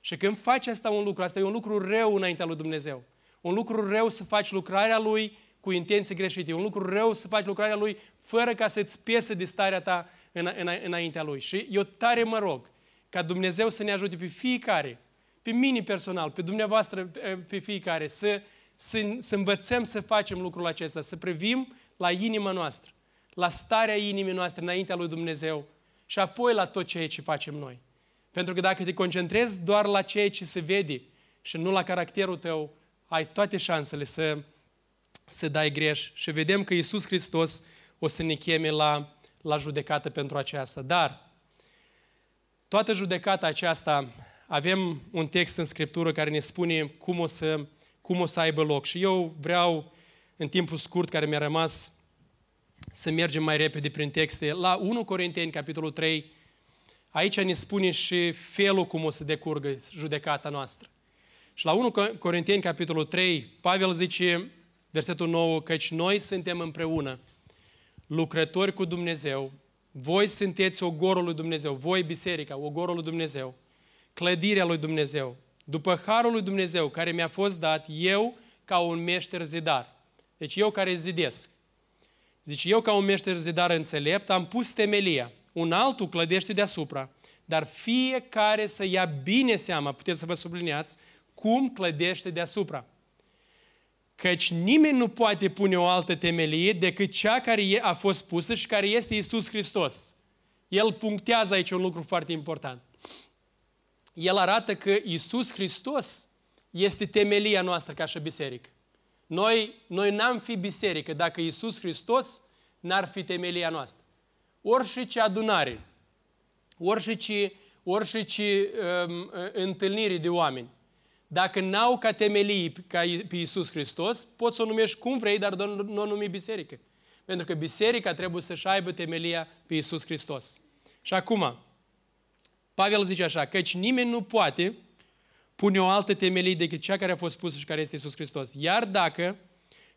Și când faci asta un lucru, asta e un lucru rău înaintea lui Dumnezeu. Un lucru rău să faci lucrarea Lui cu intenții greșite. E un lucru rău să faci lucrarea Lui fără ca să-ți piese de starea ta în, în, înaintea Lui. Și eu tare mă rog ca Dumnezeu să ne ajute pe fiecare, pe mine personal, pe dumneavoastră, pe fiecare, să, să, să învățăm să facem lucrul acesta, să privim la inima noastră, la starea inimii noastre înaintea lui Dumnezeu și apoi la tot ceea ce facem noi. Pentru că dacă te concentrezi doar la ceea ce se vede și nu la caracterul tău, ai toate șansele să, să dai greș. Și vedem că Iisus Hristos o să ne cheme la, la judecată pentru aceasta. Dar toată judecata aceasta, avem un text în Scriptură care ne spune cum o să, cum o să aibă loc. Și eu vreau, în timpul scurt care mi-a rămas, să mergem mai repede prin texte. La 1 Corinteni, capitolul 3, aici ne spune și felul cum o să decurgă judecata noastră. Și la 1 Corinteni, capitolul 3, Pavel zice, versetul 9, căci noi suntem împreună, lucrători cu Dumnezeu, voi sunteți ogorul lui Dumnezeu, voi biserica, ogorul lui Dumnezeu, clădirea lui Dumnezeu, după harul lui Dumnezeu care mi-a fost dat, eu ca un meșter zidar. Deci eu care zidesc. Zice, eu ca un meșter zidar înțelept am pus temelia, un altul clădește deasupra, dar fiecare să ia bine seama, puteți să vă subliniați, cum clădește deasupra. Căci nimeni nu poate pune o altă temelie decât cea care a fost pusă și care este Isus Hristos. El punctează aici un lucru foarte important. El arată că Isus Hristos este temelia noastră ca și biserică. Noi, noi n-am fi biserică dacă Isus Hristos n-ar fi temelia noastră. Orice adunare, orice, orice um, întâlnire de oameni, dacă n-au ca temelii ca pe Iisus Hristos, poți să o numești cum vrei, dar nu o numi biserică. Pentru că biserica trebuie să-și aibă temelia pe Iisus Hristos. Și acum, Pavel zice așa, căci nimeni nu poate pune o altă temelie decât cea care a fost pusă și care este Iisus Hristos. Iar dacă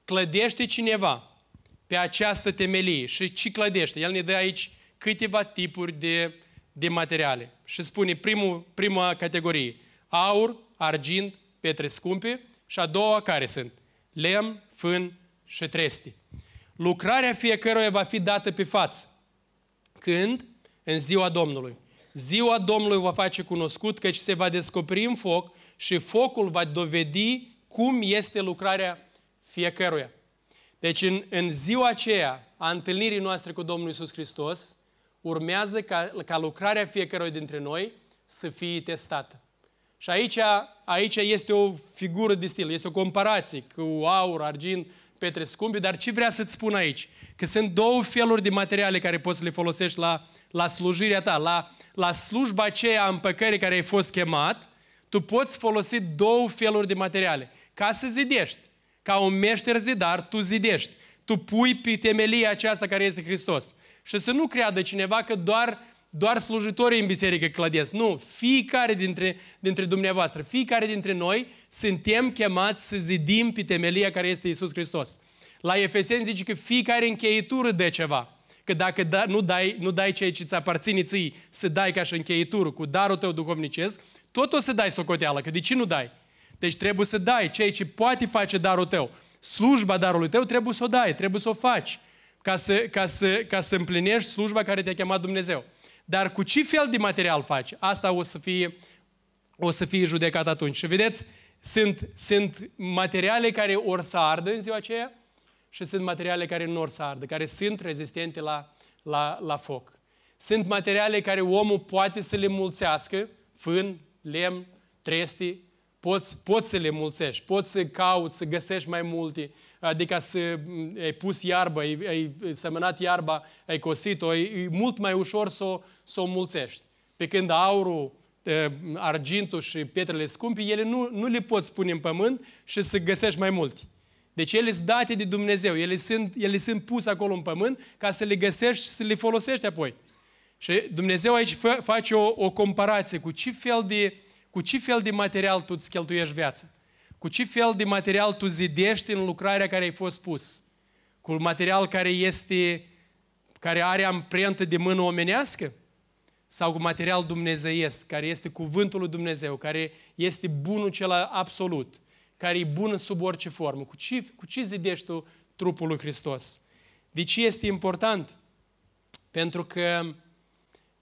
clădește cineva pe această temelie și ce clădește, el ne dă aici câteva tipuri de, de materiale. Și spune primul, prima categorie, aur, argint, pietre scumpe și a doua care sunt? Lemn, fân și tresti. Lucrarea fiecăruia va fi dată pe față. Când? În ziua Domnului. Ziua Domnului va face cunoscut căci se va descoperi în foc și focul va dovedi cum este lucrarea fiecăruia. Deci în, în ziua aceea a întâlnirii noastre cu Domnul Isus Hristos, urmează ca, ca lucrarea fiecăruia dintre noi să fie testată. Și aici, aici este o figură de stil, este o comparație cu aur, argint, petre scumpe, dar ce vrea să-ți spun aici? Că sunt două feluri de materiale care poți să le folosești la, la slujirea ta, la, la slujba aceea împăcării care ai fost chemat, tu poți folosi două feluri de materiale. Ca să zidești, ca un meșter zidar, tu zidești. Tu pui pe temelia aceasta care este Hristos. Și să nu creadă cineva că doar doar slujitorii în biserică clădesc. Nu, fiecare dintre, dintre dumneavoastră, fiecare dintre noi suntem chemați să zidim pe temelia care este Isus Hristos. La Efeseni zice că fiecare încheitură de ceva. Că dacă da, nu, dai, nu dai ceea ce ți aparține ții, să dai ca și încheitură cu darul tău duhovnicesc, tot o să dai socoteală. Că de ce nu dai? Deci trebuie să dai ceea ce poate face darul tău. Slujba darului tău trebuie să o dai, trebuie să o faci ca să, ca să, ca să împlinești slujba care te-a chemat Dumnezeu. Dar cu ce fel de material faci? Asta o să fie, o să fie judecat atunci. Și vedeți, sunt, sunt materiale care or să ardă în ziua aceea și sunt materiale care nu or să ardă, care sunt rezistente la, la, la foc. Sunt materiale care omul poate să le mulțească, fân, lemn, tresti, poți, poți să le mulțești, poți să cauți, să găsești mai multe, adică să ai pus iarbă, ai, ai semănat iarba, ai cosit-o, e mult mai ușor să o, să o mulțești. Pe când aurul, argintul și pietrele scumpe, ele nu, nu le poți pune în pământ și să găsești mai multe. Deci ele sunt date de Dumnezeu, ele sunt, ele sunt puse acolo în pământ ca să le găsești și să le folosești apoi. Și Dumnezeu aici face o, o comparație cu ce fel de cu ce fel de material tu îți cheltuiești viața? Cu ce fel de material tu zidești în lucrarea care ai fost pus? Cu material care este, care are amprentă de mână omenească? Sau cu material dumnezeiesc, care este cuvântul lui Dumnezeu, care este bunul cel absolut, care e bun sub orice formă? Cu ce, cu ce zidești tu trupul lui Hristos? De ce este important? Pentru că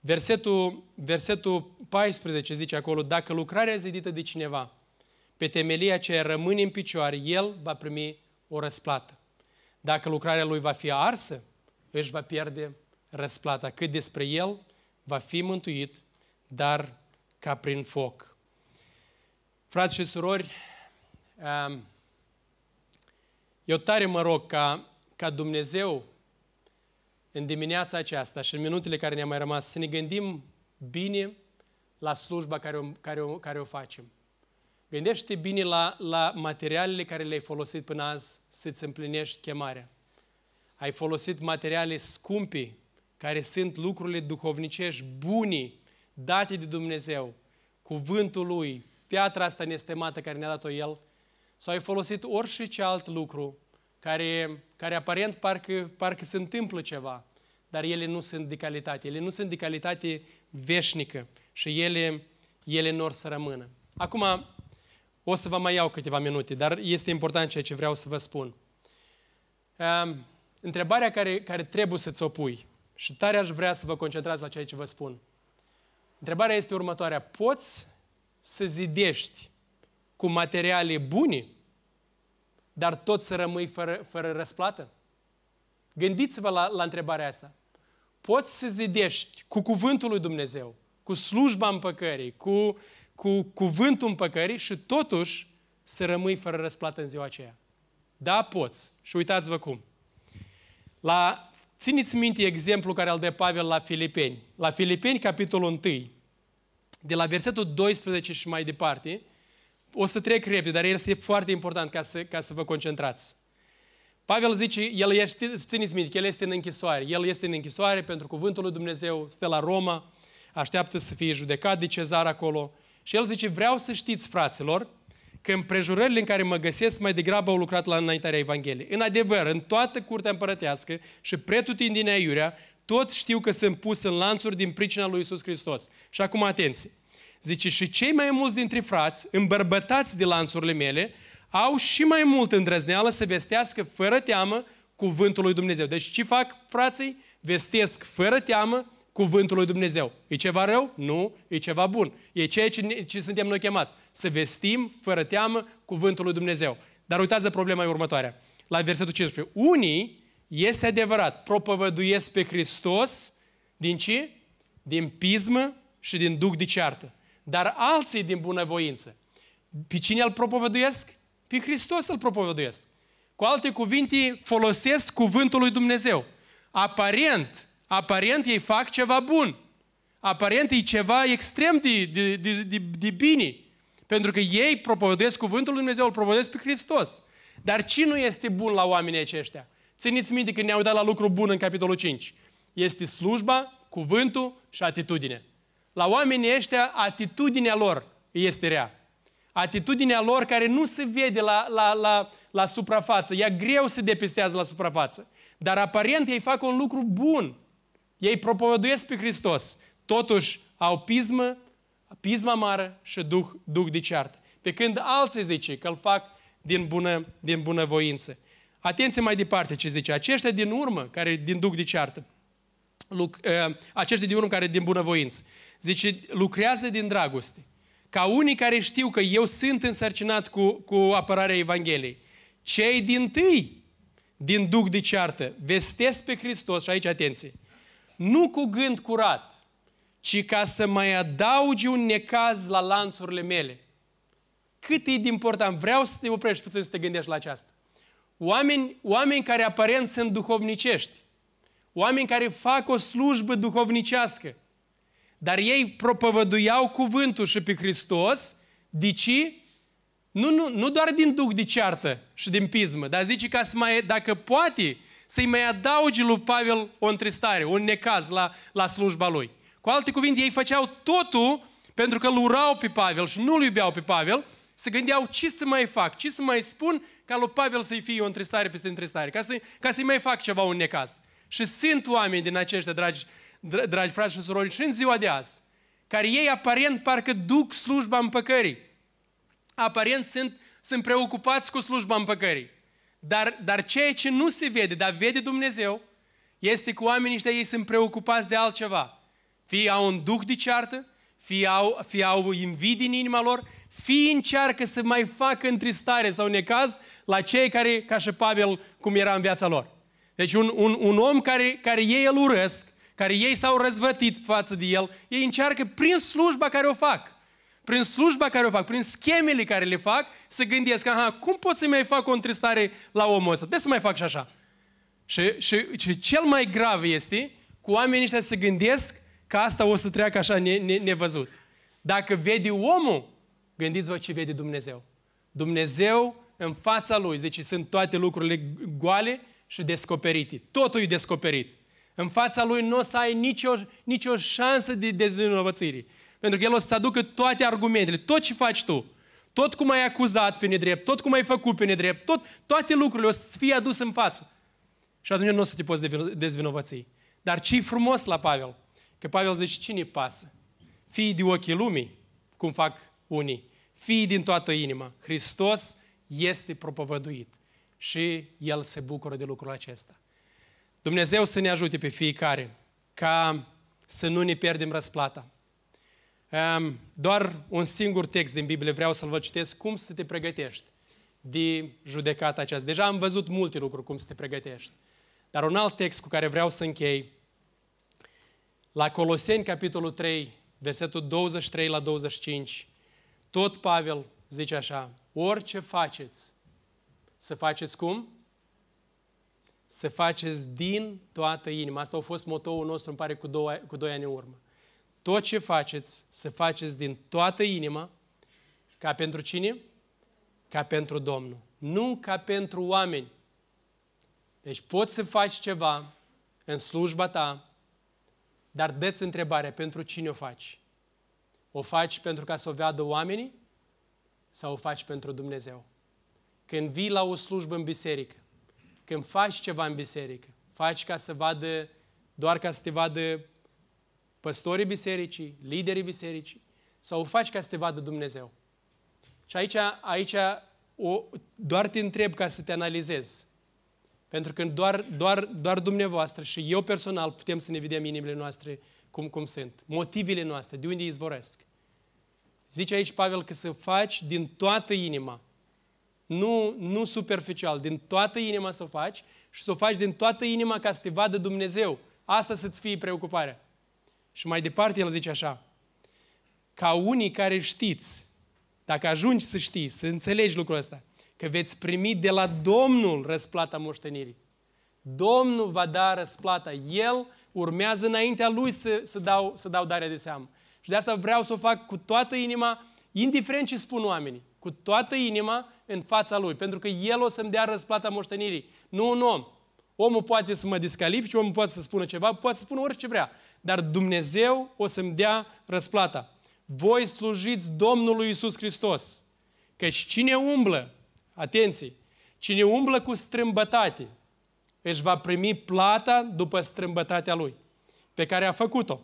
versetul, versetul 14 zice acolo, dacă lucrarea zidită de cineva pe temelia ce rămâne în picioare, el va primi o răsplată. Dacă lucrarea lui va fi arsă, își va pierde răsplata. Cât despre el, va fi mântuit, dar ca prin foc. Frați și surori, um, eu tare mă rog ca, ca Dumnezeu în dimineața aceasta și în minutele care ne-au mai rămas să ne gândim bine la slujba care o, care o, care o facem. Gândește bine la, la materialele care le-ai folosit până azi să-ți împlinești chemarea. Ai folosit materiale scumpe, care sunt lucrurile duhovnicești, buni, date de Dumnezeu, cuvântul Lui, piatra asta nestemată care ne-a dat-o El, sau ai folosit orice alt lucru care, care aparent parcă, parcă se întâmplă ceva, dar ele nu sunt de calitate. Ele nu sunt de calitate veșnică și ele, ele nu or să rămână. Acum, o să vă mai iau câteva minute, dar este important ceea ce vreau să vă spun. Uh, întrebarea care, care trebuie să-ți o pui Și tare aș vrea să vă concentrați la ceea ce vă spun. Întrebarea este următoarea. Poți să zidești cu materiale bune, dar tot să rămâi fără, fără răsplată? Gândiți-vă la, la întrebarea asta. Poți să zidești cu cuvântul lui Dumnezeu, cu slujba împăcării, cu, cu cuvântul împăcării și totuși să rămâi fără răsplată în ziua aceea. Da, poți. Și uitați-vă cum. La, țineți minte exemplu care îl dă Pavel la Filipeni. La Filipeni, capitolul 1, de la versetul 12 și mai departe, o să trec repede, dar el este foarte important ca să, ca să vă concentrați. Pavel zice, el este, țineți minte, că el este în închisoare. El este în închisoare pentru cuvântul lui Dumnezeu, stă la Roma, așteaptă să fie judecat de cezar acolo. Și el zice, vreau să știți, fraților, că împrejurările în care mă găsesc mai degrabă au lucrat la înaintarea Evangheliei. În adevăr, în toată curtea împărătească și pretutindinea iurea, toți știu că sunt pus în lanțuri din pricina lui Isus Hristos. Și acum atenție. Zice, și cei mai mulți dintre frați, îmbărbătați de lanțurile mele, au și mai mult îndrăzneală să vestească fără teamă cuvântul lui Dumnezeu. Deci ce fac frații? Vestesc fără teamă cuvântul lui Dumnezeu. E ceva rău? Nu, e ceva bun. E ceea ce, ce suntem noi chemați. Să vestim fără teamă cuvântul lui Dumnezeu. Dar uitați problema următoarea. La versetul 15. Unii, este adevărat, propovăduiesc pe Hristos din ce? Din pismă și din duc de ceartă. Dar alții din bunăvoință. Pe cine îl propovăduiesc? Pe Hristos îl propovăduiesc. Cu alte cuvinte, folosesc cuvântul lui Dumnezeu. Aparent, aparent ei fac ceva bun. Aparent e ceva extrem de, de, de, de, de bine. Pentru că ei propovăduiesc cuvântul lui Dumnezeu, îl propovăduiesc pe Hristos. Dar ce nu este bun la oamenii aceștia? Țineți minte când ne-au dat la lucru bun în capitolul 5. Este slujba, cuvântul și atitudine. La oamenii ăștia, atitudinea lor este rea. Atitudinea lor care nu se vede la, la, la, la suprafață. Ea greu se depistează la suprafață. Dar aparent ei fac un lucru bun. Ei propovăduiesc pe Hristos. Totuși au pismă, pisma mare și duh, duh de ceartă. Pe când alții zice că îl fac din bună, din bună voință. Atenție mai departe ce zice. Aceștia din urmă, care din duc de ceartă, luc, uh, aceștia din urmă care din bunăvoință, zice, lucrează din dragoste. Ca unii care știu că eu sunt însărcinat cu, cu apărarea Evangheliei. Cei din tâi, din duc de ceartă, vestesc pe Hristos, și aici atenție, nu cu gând curat, ci ca să mai adaugi un necaz la lanțurile mele. Cât e de important, vreau să te oprești puțin să te gândești la aceasta. Oameni, oameni care aparent sunt duhovnicești, oameni care fac o slujbă duhovnicească, dar ei propovăduiau cuvântul și pe Hristos, de ce? Nu, nu, nu doar din duc de ceartă și din pismă, dar zice ca să mai, dacă poate, să-i mai adaugi lui Pavel o întristare, un necaz la, la slujba lui. Cu alte cuvinte, ei făceau totul pentru că îl urau pe Pavel și nu-l iubeau pe Pavel, se gândeau ce să mai fac, ce să mai spun ca lui Pavel să-i fie o întristare peste întristare, ca, să, ca să-i mai fac ceva un necaz. Și sunt oameni din aceștia, dragi, dragi frați și surori, și în ziua de azi, care ei aparent parcă duc slujba împăcării. Aparent sunt, sunt preocupați cu slujba împăcării. Dar, dar ceea ce nu se vede, dar vede Dumnezeu, este că oamenii ăștia ei sunt preocupați de altceva. Fie au un duh de ceartă, fie au, fie au invidii în inima lor, fie încearcă să mai facă întristare sau necaz la cei care, ca și Pavel, cum era în viața lor. Deci un, un, un om care, care ei îl urăsc, care ei s-au răzvătit față de el, ei încearcă prin slujba care o fac, prin slujba care o fac, prin schemele care le fac, să gândesc, aha, cum pot să mai fac o întristare la omul ăsta? De să mai fac și așa. Și, și, și cel mai grav este cu oamenii ăștia să gândesc că asta o să treacă așa ne, ne, nevăzut. Dacă vede omul, gândiți-vă ce vede Dumnezeu. Dumnezeu, în fața Lui, zice, sunt toate lucrurile goale și descoperite. Totul e descoperit. În fața Lui nu o să ai nicio, nicio șansă de dezvinovățire. Pentru că El o să-ți aducă toate argumentele, tot ce faci tu, tot cum ai acuzat pe nedrept, tot cum ai făcut pe nedrept, tot, toate lucrurile o să fie adus în față. Și atunci nu o să te poți dezvinovăți. Dar ce frumos la Pavel? Că Pavel zice, cine pasă? Fii de ochii lumii, cum fac unii. Fii din toată inima. Hristos este propovăduit. Și El se bucură de lucrul acesta. Dumnezeu să ne ajute pe fiecare ca să nu ne pierdem răsplata. Doar un singur text din Biblie vreau să-l vă citesc, cum să te pregătești de judecata aceasta. Deja am văzut multe lucruri cum să te pregătești. Dar un alt text cu care vreau să închei, la Coloseni, capitolul 3, versetul 23 la 25, tot Pavel zice așa, orice faceți, să faceți cum? Să faceți din toată inima. Asta a fost motoul nostru, îmi pare, cu, două, cu doi ani în urmă. Tot ce faceți, să faceți din toată inima, ca pentru cine? Ca pentru Domnul. Nu ca pentru oameni. Deci poți să faci ceva în slujba ta, dar dă întrebarea, pentru cine o faci? O faci pentru ca să o vadă oamenii sau o faci pentru Dumnezeu? Când vii la o slujbă în biserică, când faci ceva în biserică, faci ca să vadă, doar ca să te vadă păstorii bisericii, liderii bisericii, sau o faci ca să te vadă Dumnezeu? Și aici, aici o, doar te întreb ca să te analizezi. Pentru că doar, doar, doar dumneavoastră și eu personal putem să ne vedem inimile noastre cum, cum sunt. Motivele noastre, de unde izvoresc. Zice aici Pavel că să faci din toată inima. Nu, nu superficial, din toată inima să o faci și să o faci din toată inima ca să te vadă Dumnezeu. Asta să-ți fie preocuparea. Și mai departe el zice așa, ca unii care știți, dacă ajungi să știi, să înțelegi lucrul ăsta, că veți primi de la Domnul răsplata moștenirii. Domnul va da răsplata. El urmează înaintea Lui să, să, dau, să dau darea de seamă. Și de asta vreau să o fac cu toată inima, indiferent ce spun oamenii, cu toată inima în fața Lui. Pentru că El o să-mi dea răsplata moștenirii. Nu un om. Omul poate să mă descalifice, omul poate să spună ceva, poate să spună orice vrea. Dar Dumnezeu o să-mi dea răsplata. Voi slujiți Domnului Isus Hristos. Căci cine umblă Atenție! Cine umblă cu strâmbătate, își va primi plata după strâmbătatea lui, pe care a făcut-o.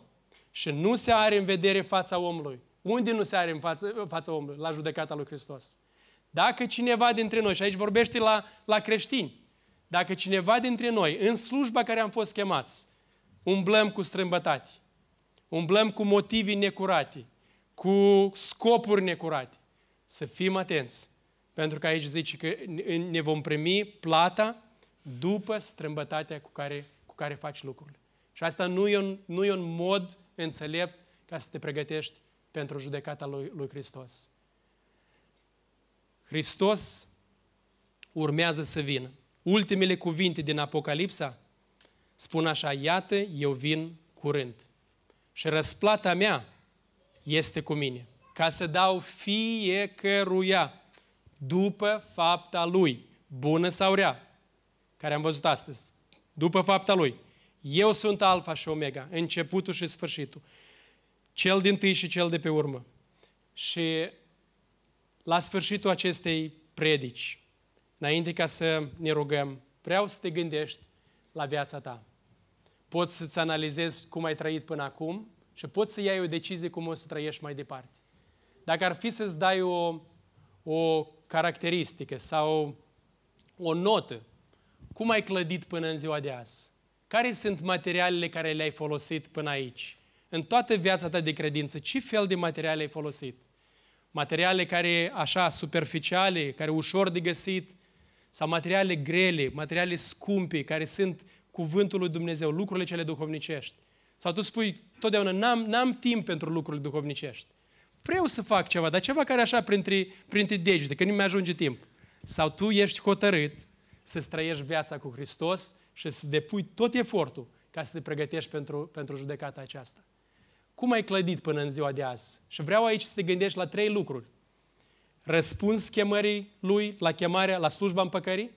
Și nu se are în vedere fața omului. Unde nu se are în fața, fața omului? La judecata lui Hristos. Dacă cineva dintre noi, și aici vorbește la, la creștini, dacă cineva dintre noi, în slujba care am fost chemați, umblăm cu strâmbătate, umblăm cu motivi necurate, cu scopuri necurate, să fim atenți pentru că aici zice că ne vom primi plata după strâmbătatea cu care, cu care faci lucrurile. Și asta nu e, un, nu e un mod înțelept ca să te pregătești pentru judecata lui, lui Hristos. Hristos urmează să vină. Ultimele cuvinte din Apocalipsa spun așa, iată, eu vin curând. Și răsplata mea este cu mine, ca să dau fiecăruia după fapta lui, bună sau rea, care am văzut astăzi, după fapta lui. Eu sunt alfa și omega, începutul și sfârșitul, cel din tâi și cel de pe urmă. Și la sfârșitul acestei predici, înainte ca să ne rugăm, vreau să te gândești la viața ta. Poți să-ți analizezi cum ai trăit până acum și poți să iei o decizie cum o să trăiești mai departe. Dacă ar fi să-ți dai o, o caracteristică sau o notă. Cum ai clădit până în ziua de azi? Care sunt materialele care le-ai folosit până aici? În toată viața ta de credință, ce fel de materiale ai folosit? Materiale care, așa, superficiale, care ușor de găsit, sau materiale grele, materiale scumpe, care sunt cuvântul lui Dumnezeu, lucrurile cele duhovnicești. Sau tu spui totdeauna, n-am, n-am timp pentru lucrurile duhovnicești. Vreau să fac ceva, dar ceva care așa printre, printre degete, că nu mi-ajunge timp. Sau tu ești hotărât să trăiești viața cu Hristos și să depui tot efortul ca să te pregătești pentru, pentru judecata aceasta. Cum ai clădit până în ziua de azi? Și vreau aici să te gândești la trei lucruri. Răspuns chemării lui, la chemarea, la slujba împăcării.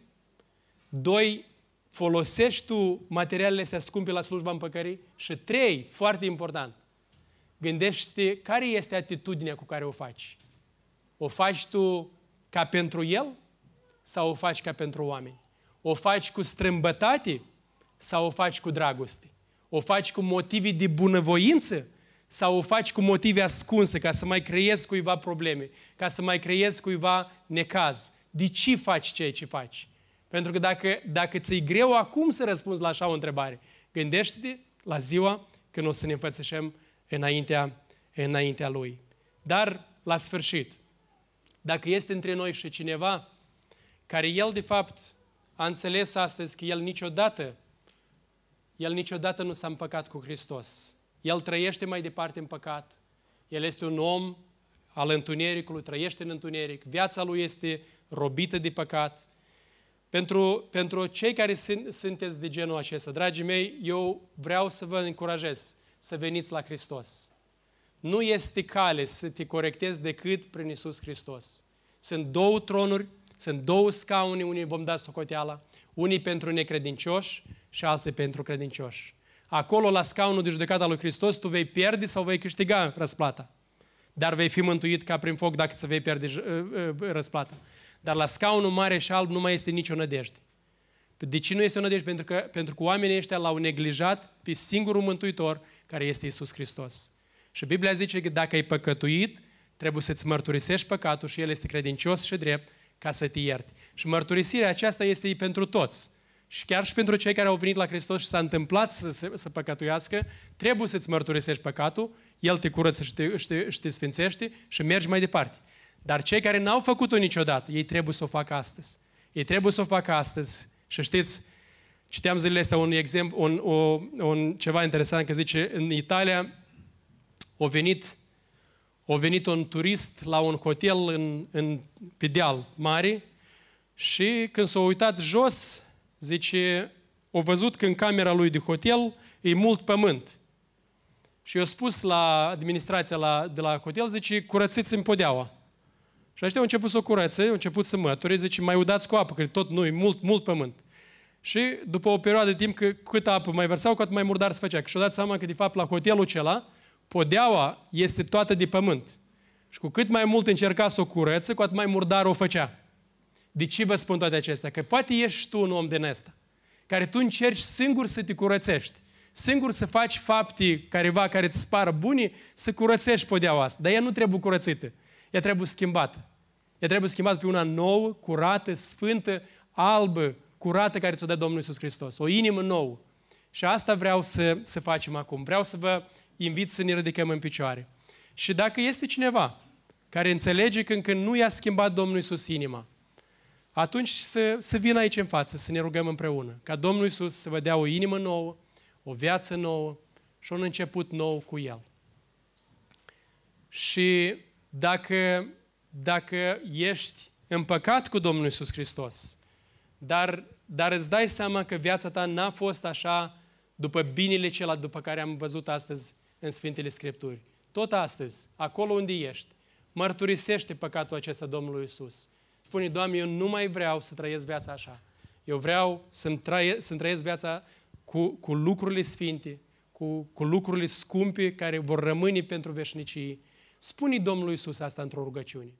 Doi, folosești tu materialele astea scumpe la slujba împăcării. Și trei, foarte important, Gândește care este atitudinea cu care o faci. O faci tu ca pentru El sau o faci ca pentru oameni? O faci cu strâmbătate sau o faci cu dragoste? O faci cu motive de bunăvoință sau o faci cu motive ascunse ca să mai creezi cuiva probleme, ca să mai creezi cuiva necaz? De ce faci ceea ce faci? Pentru că dacă, dacă ți-e greu acum să răspunzi la așa o întrebare, gândește-te la ziua când o să ne înfățișăm înaintea, înaintea Lui. Dar, la sfârșit, dacă este între noi și cineva care El, de fapt, a înțeles astăzi că El niciodată, El niciodată nu s-a împăcat cu Hristos. El trăiește mai departe în păcat. El este un om al întunericului, trăiește în întuneric. Viața lui este robită de păcat. Pentru, pentru cei care sunt, sunteți de genul acesta, dragii mei, eu vreau să vă încurajez să veniți la Hristos. Nu este cale să te corectezi decât prin Isus Hristos. Sunt două tronuri, sunt două scaune, unii vom da socoteala, unii pentru necredincioși și alții pentru credincioși. Acolo, la scaunul de judecată al lui Hristos, tu vei pierde sau vei câștiga răsplata. Dar vei fi mântuit ca prin foc dacă ți vei pierde uh, uh, răsplata. Dar la scaunul mare și alb nu mai este nicio nădejde. De ce nu este o nădejde? Pentru că, pentru că oamenii ăștia l-au neglijat pe singurul mântuitor, care este Isus Hristos. Și Biblia zice că dacă ai păcătuit, trebuie să-ți mărturisești păcatul și El este credincios și drept ca să te ierte. Și mărturisirea aceasta este pentru toți. Și chiar și pentru cei care au venit la Hristos și s-a întâmplat să, să, să păcătuiască, trebuie să-ți mărturisești păcatul, El te curăță și te, și, te, și te sfințește și mergi mai departe. Dar cei care n-au făcut-o niciodată, ei trebuie să o facă astăzi. Ei trebuie să o facă astăzi. Și știți, citeam zilele astea un exemplu, un, o, un, ceva interesant, că zice, în Italia a venit, a venit un turist la un hotel în, în pe deal mare și când s-a uitat jos, zice, a văzut că în camera lui de hotel e mult pământ. Și i-a spus la administrația la, de la hotel, zice, curățiți-mi podeaua. Și ăștia au început să o curățe, au început să măture, zice, mai udați cu apă, că tot nu, e mult, mult pământ. Și după o perioadă de timp, că cât apă mai vărsau, cu atât mai murdar se făcea. Și-au dat seama că, de fapt, la hotelul acela, podeaua este toată de pământ. Și cu cât mai mult încerca să o curăță, cu atât mai murdar o făcea. De ce vă spun toate acestea? Că poate ești tu un om din ăsta, care tu încerci singur să te curățești, singur să faci fapte careva care îți spară buni, să curățești podeaua asta. Dar ea nu trebuie curățită, ea trebuie schimbată. Ea trebuie schimbată pe una nouă, curată, sfântă, albă, curată care ți-o dă Domnul Iisus Hristos. O inimă nouă. Și asta vreau să, să facem acum. Vreau să vă invit să ne ridicăm în picioare. Și dacă este cineva care înțelege că încă nu i-a schimbat Domnul Iisus inima, atunci să, să vină aici în față, să ne rugăm împreună, ca Domnul Iisus să vă dea o inimă nouă, o viață nouă și un început nou cu El. Și dacă, dacă ești împăcat cu Domnul Iisus Hristos, dar, dar îți dai seama că viața ta n-a fost așa după binele celălalt după care am văzut astăzi în Sfintele Scripturi. Tot astăzi, acolo unde ești, mărturisește păcatul acesta Domnului Isus. Spune, Doamne, eu nu mai vreau să trăiesc viața așa. Eu vreau să-mi, traie, să trăiesc viața cu, cu lucrurile sfinte, cu, cu lucrurile scumpe care vor rămâne pentru veșnicii. Spune Domnului Isus asta într-o rugăciune.